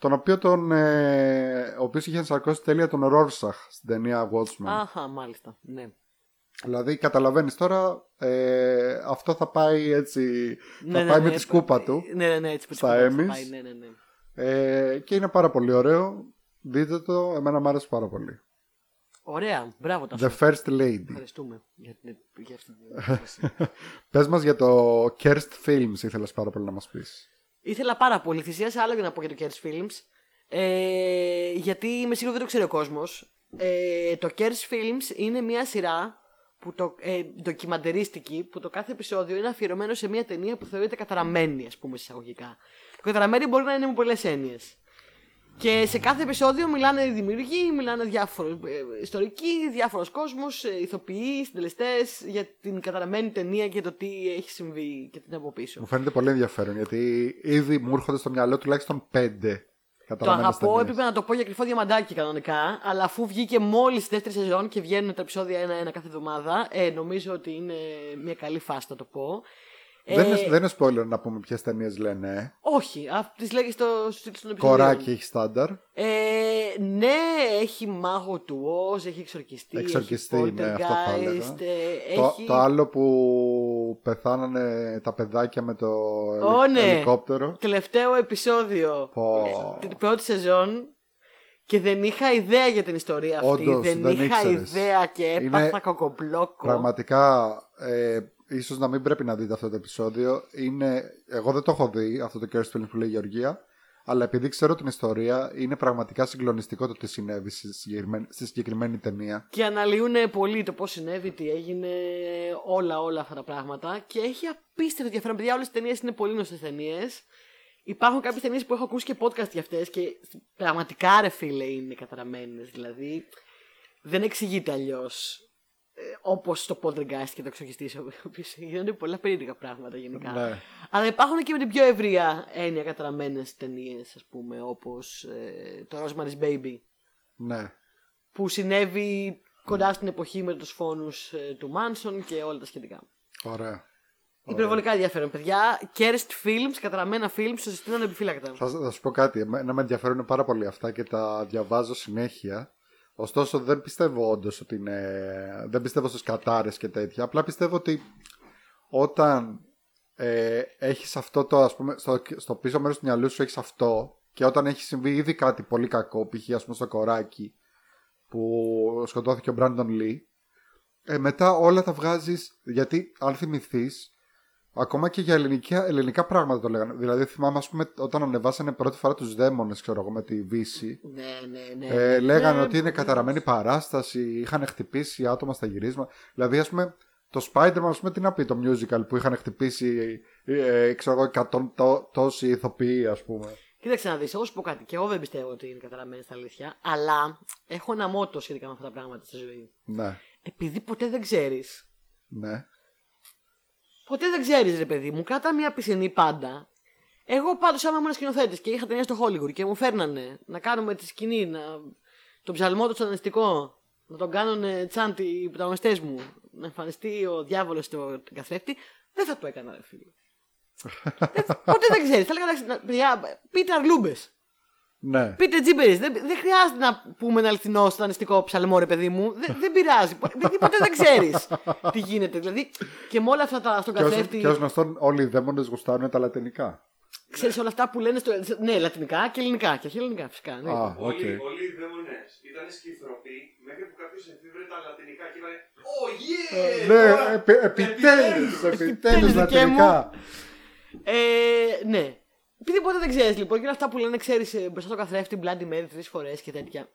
τον οποίο τον ε, ο οποίος είχε ενσαρκώσει τέλεια τον Ρόρσαχ στην ταινία Watchmen Αχα, μάλιστα. Ναι. Δηλαδή καταλαβαίνεις τώρα ε, αυτό θα πάει έτσι Ναι, θα ναι, πάει ναι, με τη σκούπα του Ναι, ναι, ναι, έτσι που Στα τη σκούπα του θα Emmys. πάει, Ναι, ναι, ναι. ε, και είναι πάρα πολύ ωραίο δείτε το, εμένα μου άρεσε πάρα πολύ Ωραία, μπράβο τα The First Lady Ευχαριστούμε για, την, για αυτή την ερώτηση. Πες μας για το Kerst Films ήθελες πάρα πολύ να μας πεις Ήθελα πάρα πολύ. Θυσίασα άλλο για να πω για το Kers Films. Ε, γιατί είμαι σίγουρο δεν το ξέρει ο κόσμος. Ε, το Kers Films είναι μια σειρά που το, ε, ντοκιμαντερίστικη που το κάθε επεισόδιο είναι αφιερωμένο σε μια ταινία που θεωρείται καταραμένη, ας πούμε, εισαγωγικά. Το καταραμένη μπορεί να είναι με πολλές έννοιες. Και σε κάθε επεισόδιο μιλάνε οι δημιουργοί, μιλάνε διάφοροι ε, ιστορικοί, διάφορος κόσμος, ε, ηθοποιοί, συντελεστές για την καταραμένη ταινία και το τι έχει συμβεί και την από πίσω. Μου φαίνεται πολύ ενδιαφέρον γιατί ήδη μου έρχονται στο μυαλό τουλάχιστον πέντε Το καταλαβαίνεις αγαπώ, ταινίες. έπρεπε να το πω για κρυφό διαμαντάκι κανονικά, αλλά αφού βγήκε μόλις τη δεύτερη σεζόν και βγαίνουν τα επεισόδια ένα-ένα κάθε εβδομάδα, ε, νομίζω ότι είναι μια καλή φάση να το πω. Δεν, Ε, είναι, δεν είναι spoiler να πούμε ποιες ταινίες λένε. ε. Όχι, τις λέγεις στο στο τίτλο των επεισοδίων. Κοράκι έχει στάνταρ. Ε, ναι, έχει μάγο του Οζ, έχει εξορκιστή. Εξορκιστή, έχει ναι, αυτό θα έλεγα. Poltergeist, ε, Το, έχει... το άλλο που πεθάνανε τα παιδάκια με το Ω, ελι- ναι. ελικόπτερο. Τελευταίο επεισόδιο Πω. ε, την πρώτη σεζόν και δεν είχα ιδέα για την ιστορία αυτή. Όντως, δεν, δεν είχα ήξερες. ιδέα και έπαθα Είναι κοκομπλόκο. Πραγματικά, ε, ίσως να μην πρέπει να δείτε αυτό το επεισόδιο. Είναι, εγώ δεν το έχω δει αυτό το Curse Film που λέει η Γεωργία, αλλά επειδή ξέρω την ιστορία, είναι πραγματικά συγκλονιστικό το τι συνέβη στη συγκεκριμένη, στη συγκεκριμένη ταινία. Και αναλύουν πολύ το πώς συνέβη, τι έγινε, όλα, όλα αυτά τα πράγματα. Και έχει απίστευτο ενδιαφέρον. Παιδιά, όλες τι ταινίες είναι πολύ γνωστές ταινίες. Υπάρχουν κάποιες ταινίες που έχω ακούσει και podcast για αυτές και πραγματικά ρε φίλε είναι καταραμένες. Δηλαδή δεν εξηγείται αλλιώς. Ε, Όπως το Poltergeist και το εξοχιστή, ο οποίος γίνονται πολλά περίεργα πράγματα γενικά. Ναι. Αλλά υπάρχουν και με την πιο ευρεία έννοια καταραμένες ταινίες, ας πούμε, όπως ε, το Rosemary's Baby, Ναι. που συνέβη κοντά στην εποχή με τους φόνους του Μάνσον και όλα τα σχετικά. Ωραία. Υπερβολικά ενδιαφέρον, παιδιά. Cursed Films, καταραμένα films, το συστήνω ανεπιφύλακτα. Θα, θα σου πω κάτι. Εμένα με ενδιαφέρουν πάρα πολύ αυτά και τα διαβάζω συνέχεια. Ωστόσο δεν πιστεύω όντως ότι είναι. Δεν πιστεύω στις κατάρες και τέτοια. Απλά πιστεύω ότι όταν ε, έχεις αυτό το, ας πούμε, στο, στο πίσω μέρος του μυαλού σου έχεις αυτό και όταν έχει συμβεί ήδη κάτι πολύ κακό, π.χ. ας πούμε στο κοράκι που σκοτώθηκε ο Μπράντον Λί, ε, μετά όλα τα βγάζεις. Γιατί αν θυμηθείς, ακόμα και για ελληνικά, ελληνικά πράγματα το λέγανε. Δηλαδή θυμάμαι, ας πούμε, όταν ανεβάσανε πρώτη φορά τους δαίμονες, ξέρω εγώ, με τη Βύση. Ναι, ναι, ναι. Ε, λέγανε Ναι, ότι είναι καταραμένη παράσταση, είχαν χτυπήσει άτομα στα γυρίσματα. Δηλαδή, ας πούμε, το Spider-Man, ας πούμε, τι να πει το musical που είχαν χτυπήσει, ε, ξέρω εγώ, εκατόν τό- τόσοι ηθοποιοί, ας πούμε. Κοίταξε να δεις, εγώ σου πω κάτι. Και εγώ δεν πιστεύω ότι είναι καταραμένε στα αλήθεια. Αλλά έχω ένα μότο σχετικά με αυτά τα πράγματα στη ζωή. Ναι, Επειδή ποτέ δεν ξέρεις. ναι. Ποτέ δεν ξέρεις, ρε παιδί μου, κράτα μια πισινή πάντα. Εγώ πάντως, άμα ήμουν σκηνοθέτης και είχα ταινία στο Hollywood και μου φέρνανε να κάνουμε τη σκηνή, να... τον ψαλμό του τσαντιστικό, να τον κάνουν τσάντι οι πρωταγωνιστές μου, να εμφανιστεί ο διάβολος στο καθρέφτη, δεν θα το έκανα, ρε φίλε. Δεν- Ποτέ δεν ξέρεις. Θα έλεγα, εντάξει, παιδιά, πείτε αρλούμπε. Ναι. Πείτε τζίμπερι. Δεν, δεν χρειάζεται να πούμε ένα αληθινό σατανιστικό ψαλμό, ρε παιδί μου. Δεν, δεν πειράζει. Γιατί ποτέ δεν ξέρεις τι γίνεται. Δηλαδή και με όλα αυτά τα στον Και ως, καθρέφτη. και ως γνωστόν, όλοι οι δαίμονες γουστάρουν τα λατινικά. Ξέρεις όλα αυτά που λένε στο. Ναι, λατινικά και ελληνικά. Και όχι ελληνικά φυσικά. Ναι. Α, οκ. Όλοι, όλοι οι δαίμονες ήταν σκυθρωποί μέχρι που κάποιος εφηύρε τα λατινικά και είπανε «Oh yeah! Ναι, τώρα επι, επιτέλους, επιτέλους Επιτέλους, δικοί μου. λατινικά. Ε, ναι. Επειδή ποτέ δεν ξέρεις λοιπόν και όλα αυτά που λένε, ξέρεις μπροστά στο καθρέφτη Bloody Mary τρεις φορές και τέτοια.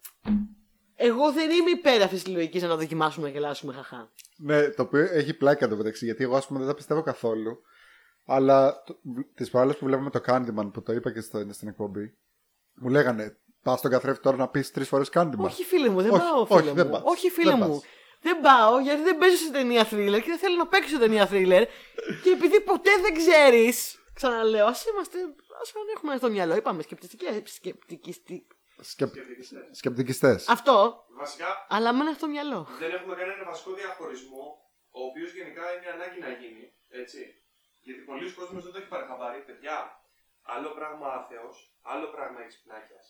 Εγώ δεν είμαι υπέρ αυτής της λογικής να το δοκιμάσουμε να γελάσουμε χαχά. Ναι, το οποίο έχει πλάκα εδώ μεταξύ, γιατί εγώ ας πούμε δεν τα πιστεύω καθόλου. Αλλά τις προάλλες που βλέπαμε το Candyman που το είπα και στο, στην εκπομπή, μου λέγανε Πας στον καθρέφτη τώρα να πεις τρεις φορές Candyman. Όχι, φίλε μου, δεν Όχι, πάω, όχι, φίλε δεν μου. πας. Όχι, φίλε Δεν μου. πας. Δεν πάω γιατί δεν παίζω σε ταινία thriller και δεν θέλω να παίξω σε ταινία thriller. και επειδή ποτέ δεν ξέρεις, ξαναλέω, ας είμαστε. Α έχουμε στο μυαλό. Είπαμε σκεπτικιστικέ. Σκεπτικιστικ... Σκεπ... Σκεπτικιστές. Αυτό, Βασικά αλλά μένει στο μυαλό. δεν έχουμε κάνει ένα βασικό διαχωρισμό, ο οποίος γενικά είναι ανάγκη να γίνει. Έτσι. Γιατί πολλοί κόσμοι δεν το έχει πάρει χαμπάρι. Παιδιά, άλλο πράγμα άθεος, άλλο πράγμα εξυπνάκιας.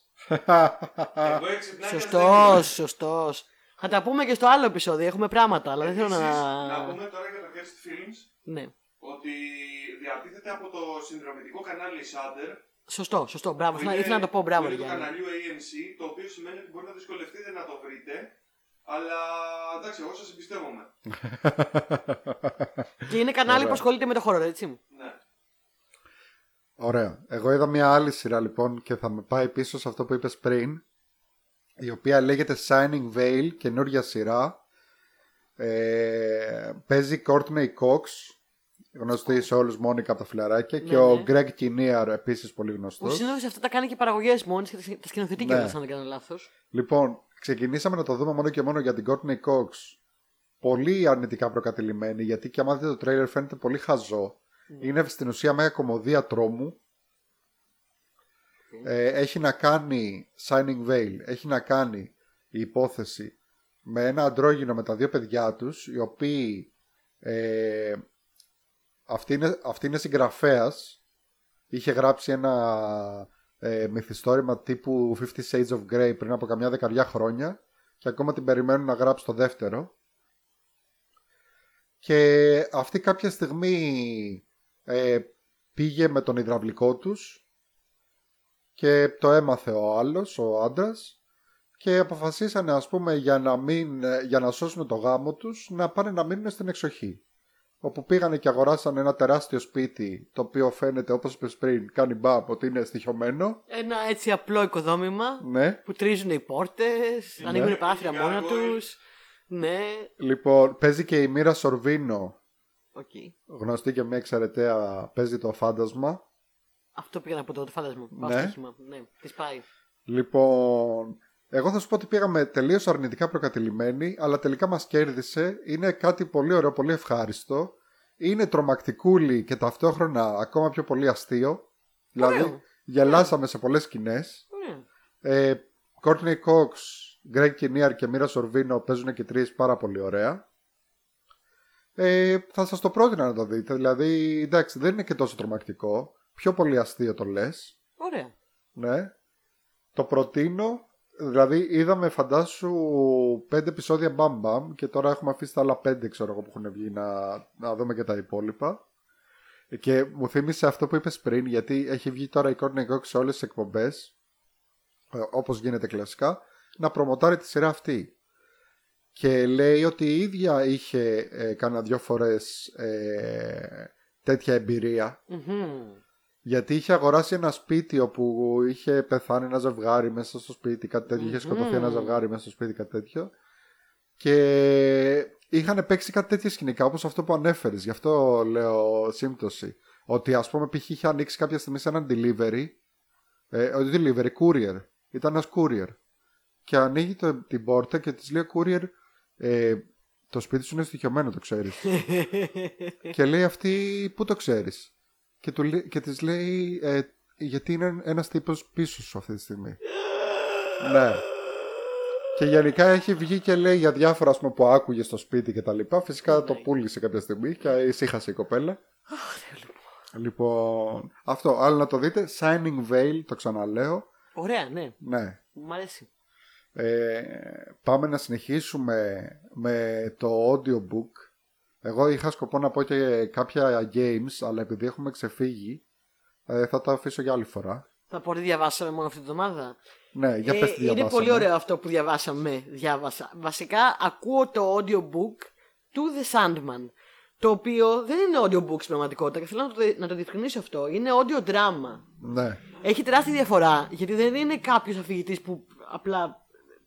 Εγώ εξυπνάκιας. Σωστός, σωστός. Θα τα πούμε και στο άλλο επεισόδιο. Έχουμε πράγματα, αλλά δεν θέλω να. Να πούμε τώρα για το Cursed Films Ναι. Ότι διατίθεται από το συνδρομητικό κανάλι Shudder. Σωστό, σωστό. Μπράβο. που Ήθελα είναι- ήθελα να το πω. Μπράβο, που ρε είναι του Γιάννη. καναλιού AMC, το οποίο σημαίνει ότι μπορεί να δυσκολευτείτε να το βρείτε. Αλλά εντάξει, εγώ σας εμπιστεύομαι. Και είναι κανάλι Ωραία. που ασχολείται με το χώρο, έτσι. Ναι. Ωραία. Εγώ είδα μια άλλη σειρά λοιπόν και θα με πάει πίσω σε αυτό που είπες πριν η οποία λέγεται Shining Veil, καινούργια σειρά. Ε, παίζει Courtney Cox, γνωστή σε όλους Μόνικα από τα φιλαράκια και Ναι, ο ναι. Greg Kinnear επίσης πολύ Που γνωστός. συνήθω αυτά τα κάνει και παραγωγές μόνη και τα- τα σκηνοθετεί Ναι. κιόλα, αν δεν κάνω λάθος. Λοιπόν, ξεκινήσαμε να το δούμε μόνο και μόνο για την Courtney Cox. Πολύ αρνητικά προκατηλημένη, γιατί και άμα δείτε το τρέιλερ φαίνεται πολύ χαζό. Είναι στην ουσία μια κομμωδία τρόμου. Ε, έχει να κάνει, Shining Veil, έχει να κάνει η υπόθεση με ένα αντρόγινο με τα δύο παιδιά τους, οι οποίοι ε, αυτή, είναι, αυτή είναι συγγραφέας, είχε γράψει ένα ε, μυθιστόρημα τύπου Fifty Shades of Grey πριν από καμιά δεκαριά χρόνια και ακόμα την περιμένουν να γράψει το δεύτερο. Και αυτή κάποια στιγμή ε, πήγε με τον υδραυλικό τους και το έμαθε ο άλλος, ο άντρας και αποφασίσανε ας πούμε για να, μην, για να σώσουν το γάμο τους να πάνε να μείνουν στην εξοχή. Όπου πήγανε και αγοράσαν ένα τεράστιο σπίτι το οποίο φαίνεται όπως είπες πριν κάνει μπαμ ότι είναι στοιχειωμένο Ένα έτσι απλό οικοδόμημα ναι. που τρίζουν οι πόρτες, ανοίγουν οι παράθυρα Οι μόνα gargoyle. τους. Ναι, λοιπόν παίζει και η Mira Sorvino OK. γνωστή και μια εξαιρετέα παίζει το φάντασμα Αυτό πήγα να πω το το φάντασμα. Ναι. Ναι. Στοίχημα. Ναι, της πάει. Λοιπόν, εγώ θα σου πω ότι πήγαμε τελείως αρνητικά προκατειλημμένοι, αλλά τελικά μας κέρδισε. Είναι κάτι πολύ ωραίο, πολύ ευχάριστο. Είναι τρομακτικούλη και ταυτόχρονα ακόμα πιο πολύ αστείο. Δηλαδή, Ωραίο. γελάσαμε σε πολλές σκηνές. Ωραία. Ε, Courtney Cox, Greg Kinnear και Μοίρα Σορβίνο παίζουν και τρεις πάρα πολύ ωραία. Ε, θα σας το πρότεινα να το δείτε. Δηλαδή, εντάξει, δεν είναι και τόσο τρομακτικό. Πιο πολύ αστείο το λες. Ωραία. Ναι. Το προτείνω. Δηλαδή είδαμε φαντάσου πέντε επεισόδια μπαμ μπαμ και τώρα έχουμε αφήσει τα άλλα πέντε ξέρω εγώ που έχουν βγει να, να δούμε και τα υπόλοιπα. Και μου θύμισε αυτό που είπες πριν γιατί έχει βγει τώρα η Courtney Cox σε όλες τις εκπομπές ε, όπως γίνεται κλασικά να προμοτάρει τη σειρά αυτή. Και λέει ότι η ίδια είχε ε, κάνα δυο φορές ε, τέτοια εμπειρία Μμμ. Γιατί είχε αγοράσει ένα σπίτι όπου είχε πεθάνει ένα ζευγάρι μέσα στο σπίτι, κάτι τέτοιο. Είχε σκοτωθεί ένα Μμμ. ζευγάρι μέσα στο σπίτι, κάτι τέτοιο. Και είχαν παίξει κάτι τέτοια σκηνικά όπως αυτό που ανέφερες. Γι' αυτό λέω σύμπτωση. Ότι ας πούμε π.χ. είχε ανοίξει κάποια στιγμή σε έναν delivery. Ε, όχι delivery, courier. Ήταν ένας courier. Και ανοίγει το, την πόρτα και της λέει ο courier ε, το σπίτι σου είναι στοιχειωμένο, το ξέρεις. και λέει αυτή, πού το ξέρεις; Και, του, λέ- και της λέει, ε, γιατί είναι ένας τύπος πίσω σου αυτή τη στιγμή. ναι. Και γενικά έχει βγει και λέει για διάφορα ας πούμε, που άκουγε στο σπίτι και τα λοιπά. Φυσικά το πούλησε κάποια στιγμή και ησύχασε η κοπέλα. λοιπόν, αυτό, άλλο να το δείτε. Shining Veil, το ξαναλέω. Ωραία, ναι. Ναι. Μ' αρέσει. Ε, πάμε να συνεχίσουμε με το audiobook. Εγώ είχα σκοπό να πω και κάποια games, αλλά επειδή έχουμε ξεφύγει, ε, θα τα αφήσω για άλλη φορά. Θα πω ότι διαβάσαμε μόνο αυτή την εβδομάδα. Ναι, για πες τι είναι διαβάσαμε. πολύ ωραίο αυτό που διαβάσαμε. Διάβασα. Βασικά ακούω το audiobook του The Sandman. Το οποίο δεν είναι audiobook στην πραγματικότητα και θέλω να το, να το διευκρινίσω αυτό. Είναι audio drama. Ναι, Έχει τεράστια διαφορά γιατί δεν είναι κάποιος αφηγητής που απλά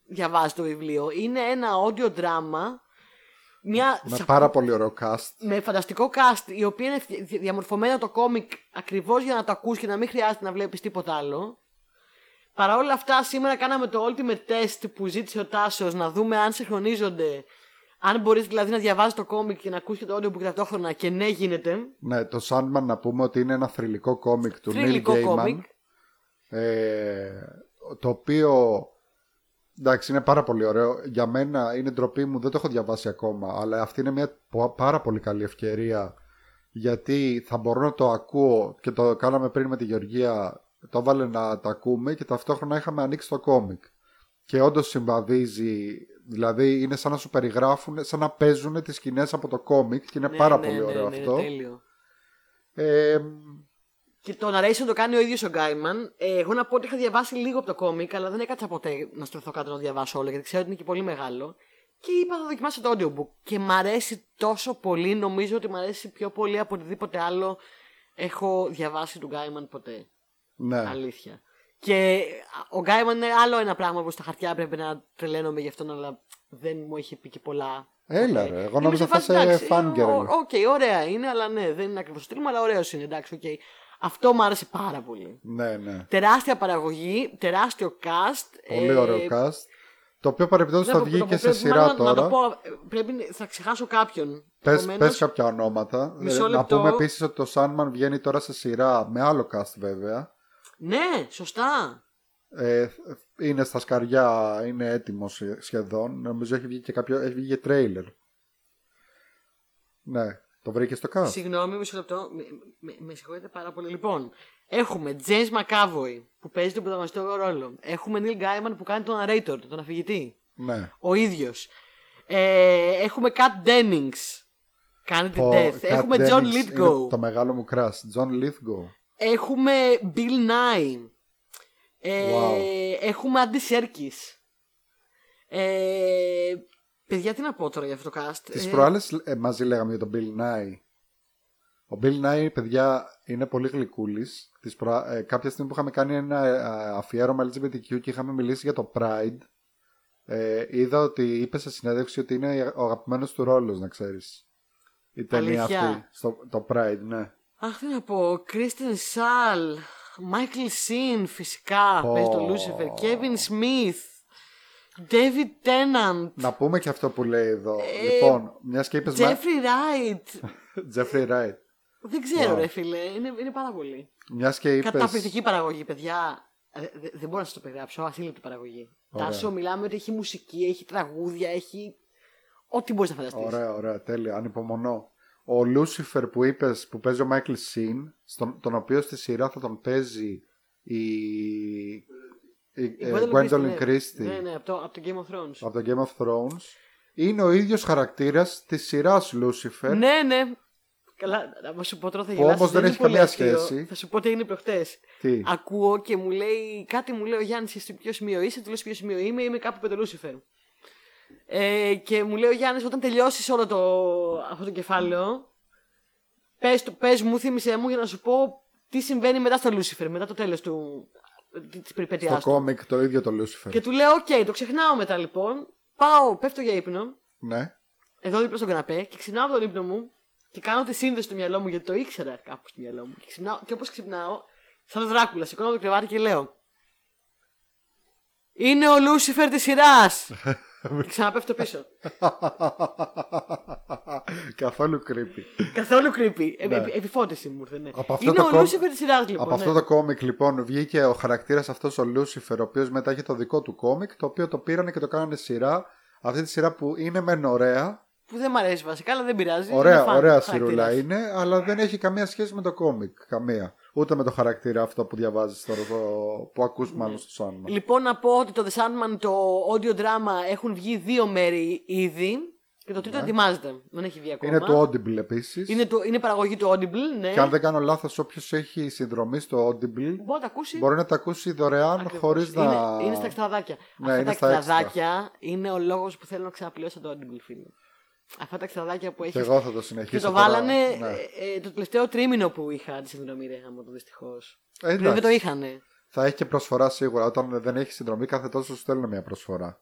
διαβάζει το βιβλίο. Είναι ένα audio drama. Μια με σα- πάρα πολύ ωραίο cast. με φανταστικό cast, η οποία είναι δι- δι- διαμορφωμένο το κόμικ ακριβώς για να το ακούς και να μην χρειάζεται να βλέπεις τίποτα άλλο. Παρά όλα αυτά, σήμερα κάναμε το ultimate test που ζήτησε ο Τάσος να δούμε αν συγχρονίζονται. Αν μπορείς δηλαδή να διαβάζεις το κόμικ και να ακούς και το audiobook ταυτόχρονα και ναι, γίνεται. Ναι, το Sandman να πούμε ότι είναι ένα θρυλικό κόμικ του Neil Θρυλικό Gaiman. κόμικ. Ε, το οποίο εντάξει είναι πάρα πολύ ωραίο. Για μένα είναι ντροπή μου, δεν το έχω διαβάσει ακόμα. Αλλά αυτή είναι μια πο- πάρα πολύ καλή ευκαιρία γιατί θα μπορώ να το ακούω και το κάναμε πριν με τη Γεωργία. Το έβαλε να τα ακούμε και ταυτόχρονα είχαμε ανοίξει το κόμικ. Και όντως συμβαδίζει, δηλαδή είναι σαν να σου περιγράφουν, σαν να παίζουν τις σκηνές από το κόμικ και είναι Ναι, πάρα ναι, πολύ ναι, ωραίο ναι, αυτό. Είναι τέλειο. Ε, Και το narration το κάνει ο ίδιος ο Γκάιμαν. Ε, εγώ να πω ότι είχα διαβάσει λίγο από το κόμικ, αλλά δεν έκατσα ποτέ να στρωθώ κάτω να το διαβάσω όλο, γιατί ξέρω ότι είναι και πολύ μεγάλο. Και είπα θα δοκιμάσω το audiobook. Και μ' αρέσει τόσο πολύ, νομίζω ότι μ' αρέσει πιο πολύ από οτιδήποτε άλλο έχω διαβάσει του Gaiman ποτέ. ναι. Αλήθεια. Και ο Gaiman είναι άλλο ένα πράγμα που στα χαρτιά πρέπει να τρελαίνομαι γι' αυτόν, αλλά δεν μου έχει πει και πολλά. Έλα, ποτέ. ρε, εγώ Είμαι νόμιζα σε θα φάση, είσαι εντάξει, fangirl. ο- Οκ, ωραία είναι, αλλά ναι, δεν είναι ακριβώς το στυλ μου, αλλά ωραίος είναι, εντάξει, οκ. Αυτό μου άρεσε πάρα πολύ. Ναι, ναι. Τεράστια παραγωγή, τεράστιο cast. Πολύ ε, ωραίο cast. Το οποίο παρεμπιπτόντως δεν θα πω- βγει το και πω- σε πρέπει σειρά μάλλον Να το τώρα. πω, ε, πρέπει, θα ξεχάσω κάποιον. Πες, Επομένως, πες κάποια ονόματα. Μισό Ε, να λεπτό. πούμε επίσης ότι το Sandman βγαίνει τώρα σε σειρά με άλλο cast βέβαια. Ναι, σωστά. Ε, είναι στα σκαριά, είναι έτοιμο σχεδόν. Νομίζω έχει βγει και κάποιο, έχει βγει και τρέιλερ. Ναι, το βρήκες στο cast. Συγγνώμη, μισό λεπτό. Με, με, με συγχωρείτε πάρα πολύ. Λοιπόν, έχουμε James McAvoy που παίζει τον πρωταγωνιστικό ρόλο. Έχουμε Neil Gaiman που κάνει τον narrator, τον αφηγητή. Ναι. Ο ίδιος. Ε, έχουμε Kat Dennings. Κάνει την Ο Death. Kat Έχουμε John Dennings είναι Lithgow. Το μεγάλο μου crush. John Lithgow. Έχουμε Bill Nye. Ε, Wow. Έχουμε Andy Serkis. Ε, Παιδιά, τι να πω τώρα για αυτό το cast. Τις Ε, προάλλες μαζί λέγαμε για τον Bill Nye. Ο Bill Nye, παιδιά, είναι πολύ γλυκούλης. Προα... Ε, κάποια στιγμή που είχαμε κάνει ένα ε, αφιέρωμα LGBTQ και είχαμε μιλήσει για το Pride, ε, είδα ότι είπε σε συνέντευξη ότι είναι ο αγαπημένος του ρόλος, να ξέρεις. Η ταινία Αλήθεια; αυτή. Στο, το Pride, ναι. Αχ, τι να πω. Kristen Schaal. Michael Sheen, φυσικά. Πω. Παίζει τον Lucifer. Kevin Smith. David Tennant. Να πούμε και αυτό που λέει εδώ. Ε, λοιπόν, μιας και είπες. Jeffrey Wright. Jeffrey Wright. Δεν ξέρω, Wow. ρε φίλε. Είναι, είναι πάρα πολύ. Μιας και είπε. Καταπληκτική παραγωγή, παιδιά. Ε, δε- Δεν μπορώ να σας το περιγράψω. Ασύλληπτη παραγωγή. Ωραία. Τάσο, μιλάμε ότι έχει μουσική, έχει τραγούδια, έχει. Ό,τι μπορείς να φανταστείς. Ωραία, ωραία, τέλεια. Ανυπομονώ. Ο Λούσιφερ που είπες που παίζει ο Μάικλ Σιν, στον, τον οποίο στη σειρά θα τον παίζει η. Η, Η ε, Gwendolyn Gwendolyn Christie, Christie Ναι, ναι, από το, από το Game of Thrones. από το Game of Thrones. Είναι ο ίδιος χαρακτήρας της σειράς Lucifer. Ναι, ναι. Καλά, να σου πω τώρα θα Που γελάσεις, όμως δεν είναι έχει πολύ καμία αστείο. σχέση. Θα σου πω τι έγινε προχτές. Τι; Ακούω και μου λέει κάτι, μου λέει ο Γιάννης, σε ποιο σημείο είσαι, του λέω σε ποιο σημείο είμαι, είμαι κάπου με το Lucifer. Ε, και μου λέει ο Γιάννης, όταν τελειώσεις όλο το, αυτό το κεφάλαιο, πες, το- πες μου, θύμισε μου για να σου πω τι συμβαίνει μετά στο Lucifer, μετά το τέλος του. Της περιπέτειάς Στο του. κόμικ το ίδιο το Lucifer. Και του λέω, Οκ, το ξεχνάω μετά λοιπόν. Πάω, πέφτω για ύπνο, Ναι. εδώ δίπλα στον καναπέ και ξυπνάω από τον ύπνο μου και κάνω τη σύνδεση στο μυαλό μου γιατί το ήξερα κάπου στο μυαλό μου. Και, ξυπνάω, και όπως ξυπνάω, σαν Δράκουλα, σηκώνω από το κρεβάτι και λέω. Είναι ο Lucifer της σειράς! και ξαναπέφτω πίσω. Καθόλου creepy. Καθόλου creepy. Ε, Ναι. επι- επιφοίτηση μου ήρθε, ναι. Από αυτό Είναι το ο κόμ- Lucifer της σειράς λοιπόν. Από ναι. αυτό το κόμικ λοιπόν βγήκε ο χαρακτήρας αυτός ο Lucifer ο οποίος μετά έχει το δικό του κόμικ το οποίο το πήρανε και το κάνανε σειρά αυτή τη σειρά που είναι μεν ωραία Που δεν μ' αρέσει βασικά, αλλά δεν πειράζει. Ωραία, είναι φαν ωραία χαρακτήρας. σειρούλα είναι, αλλά δεν έχει καμία σχέση με το κόμικ. Καμία. Ούτε με το χαρακτήρα αυτό που διαβάζεις τώρα, το, που ακούς μάλλον στο Sandman. Λοιπόν, να πω ότι το The Sandman, το audio drama έχουν βγει δύο μέρη ήδη και το τρίτο ετοιμάζεται. Δεν έχει βγει ακόμα. Ναι. Είναι το Audible επίσης. Είναι, το, είναι παραγωγή του Audible, ναι. Και αν δεν κάνω λάθος, όποιος έχει συνδρομή στο Audible Μπορεί να τα ακούσει. μπορεί να τα ακούσει δωρεάν Ακριβώς. χωρίς να. Είναι, είναι στα εξτραδάκια. Ναι, Αυτά είναι τα στα εξτραδάκια είναι ο λόγος που θέλω να ξαναπληρώσω το Audible, φίλε. Αυτά τα εξτραδάκια που έχεις. Και εγώ θα το Και συνεχίσω. το τώρα. βάλανε Ναι. ε, ε, το τελευταίο τρίμηνο που είχα τη συνδρομή, ρε γάμο το δυστυχώς. Ε, Πριν δεν εντάξει. το είχανε. Θα έχει και προσφορά σίγουρα. Όταν δεν έχει συνδρομή, κάθε τόσο σου στέλνουν μια προσφορά.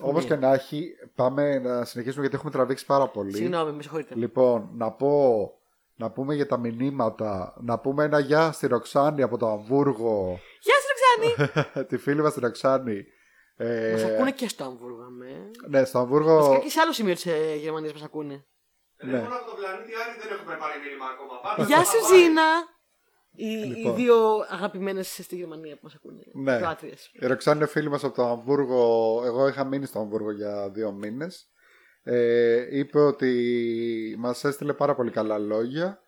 Όπως Ναι. και να έχει, πάμε να συνεχίσουμε γιατί έχουμε τραβήξει πάρα πολύ. Συγγνώμη, με συγχωρείτε. Λοιπόν, να πω, να πούμε για τα μηνύματα, να πούμε ένα γεια στη Ροξάνη από το Αμβούργο, Γεια σα, Ρεξάνη! τη φίλη μας τη Ροξάνη. Ε, Μας ακούνε και στο Αμβούργο, αμέ. Ναι, στο Αμβούργο, Βασικά και σε άλλο σημείο της ε, Γερμανίας μας ακούνε. Ναι. Τηλέφωνο από τον πλανήτη Άρη δεν έχουμε πάρει μήνυμα ακόμα. Πάρτε Γεια το, σου, θα πάρει. Ζήνα! Οι, Λοιπόν. οι δύο αγαπημένες στη Γερμανία που μας ακούνε. Ναι. Κροάτριες. η Ροξάνη είναι φίλη μας από το Αμβούργο, εγώ είχα μείνει στο Αμβούργο για δύο μήνες. Ε, είπε ότι μας έστειλε πάρα πολύ καλά λόγια,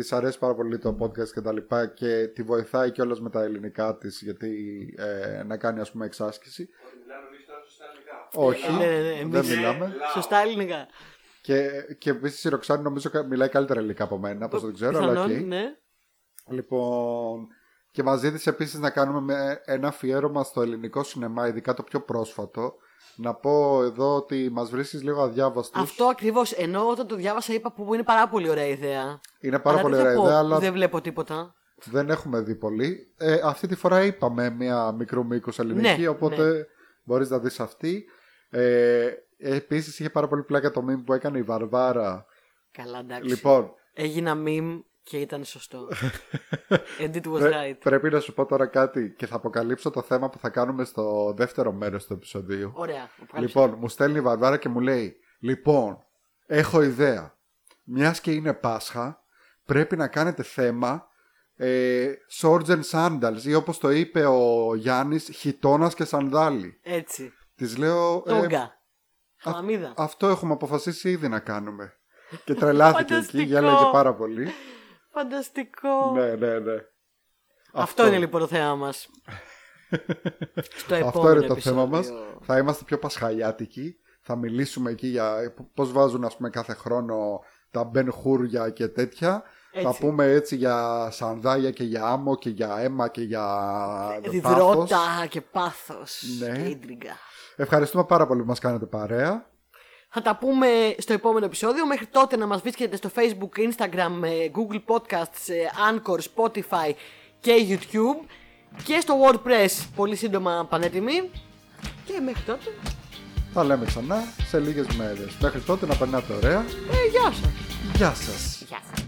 της αρέσει πάρα πολύ το podcast και τα λοιπά και τη βοηθάει κιόλας με τα ελληνικά της γιατί ε, να κάνει ας πούμε εξάσκηση. Ότι μιλάμε εμείς τώρα σωστά ελληνικά. Όχι, Ναι, ναι, ναι, δεν εμείς- μιλάμε. Λάο. Σωστά ελληνικά. Και, και επίσης η Ροξάνη νομίζω κα- μιλάει καλύτερα ελληνικά από μένα, όπως δεν ξέρω, αλλά Πιθανόν, οκ. ναι. Λοιπόν, και μας ζήτησε επίσης να κάνουμε με- ένα αφιέρωμα στο ελληνικό σινεμά, ειδικά το πιο πρόσφατο. Να πω εδώ ότι μας βρίσκεις λίγο αδιάβαστος. Αυτό ακριβώς. Ενώ όταν το διάβασα είπα που είναι πάρα πολύ ωραία ιδέα. Είναι πάρα Αλλά πολύ τι θα ωραία πω, ιδέα, αλλά Δεν βλέπω τίποτα. δεν έχουμε δει πολύ. Ε, αυτή τη φορά είπαμε μια μικρού μήκου ελληνική, Ναι, οπότε ναι. μπορείς να δεις αυτή. Ε, Επίσης είχε πάρα πολύ πλάκα το meme που έκανε η Βαρβάρα. Καλά, εντάξει. Λοιπόν, Έγινα meme και ήταν σωστό. And it was Πρέ- right. Πρέπει να σου πω τώρα κάτι και θα αποκαλύψω το θέμα που θα κάνουμε στο δεύτερο μέρος του επεισοδίου. Ωραία. αποκάλυψε. Λοιπόν, μου στέλνει η Βαρβάρα και μου λέει Λοιπόν, έχω ιδέα. Μιας και είναι Πάσχα, πρέπει να κάνετε θέμα ε, Swords and Sandals ή όπως το είπε ο Γιάννης, χιτώνας και σανδάλι. Έτσι. Της λέω ε, Τόγκα. Χαμαμίδα. αυτό έχουμε αποφασίσει ήδη να κάνουμε. Και τρελάθηκε εκεί, Φανταστικό. γέλαγε πάρα πολύ. Φανταστικό. ναι, ναι, ναι. Αυτό, είναι λοιπόν το θέμα μας. Στο επόμενο Αυτό είναι το επεισόδιο. θέμα μας. Θα είμαστε πιο πασχαλιάτικοι. Θα μιλήσουμε εκεί για πώς βάζουν ας πούμε κάθε χρόνο τα μπενχούρια και τέτοια. Έτσι. Θα πούμε έτσι για σανδάλια και για άμμο και για αίμα και για πάθος. Διδρότα και πάθος. Ναι. Και ίντριγκα. Ευχαριστούμε πάρα πολύ που μας κάνετε παρέα. Θα τα πούμε στο επόμενο επεισόδιο. Μέχρι τότε να μας βρίσκετε στο Facebook, Instagram, ε, Google Podcasts, ε, Anchor, Spotify και YouTube. Και στο WordPress πολύ σύντομα πανέτοιμοι. Και μέχρι τότε, Θα λέμε ξανά σε λίγες μέρες. Μέχρι τότε να περνάτε ωραία. ε, γεια σας. Γεια σας. Γεια σας.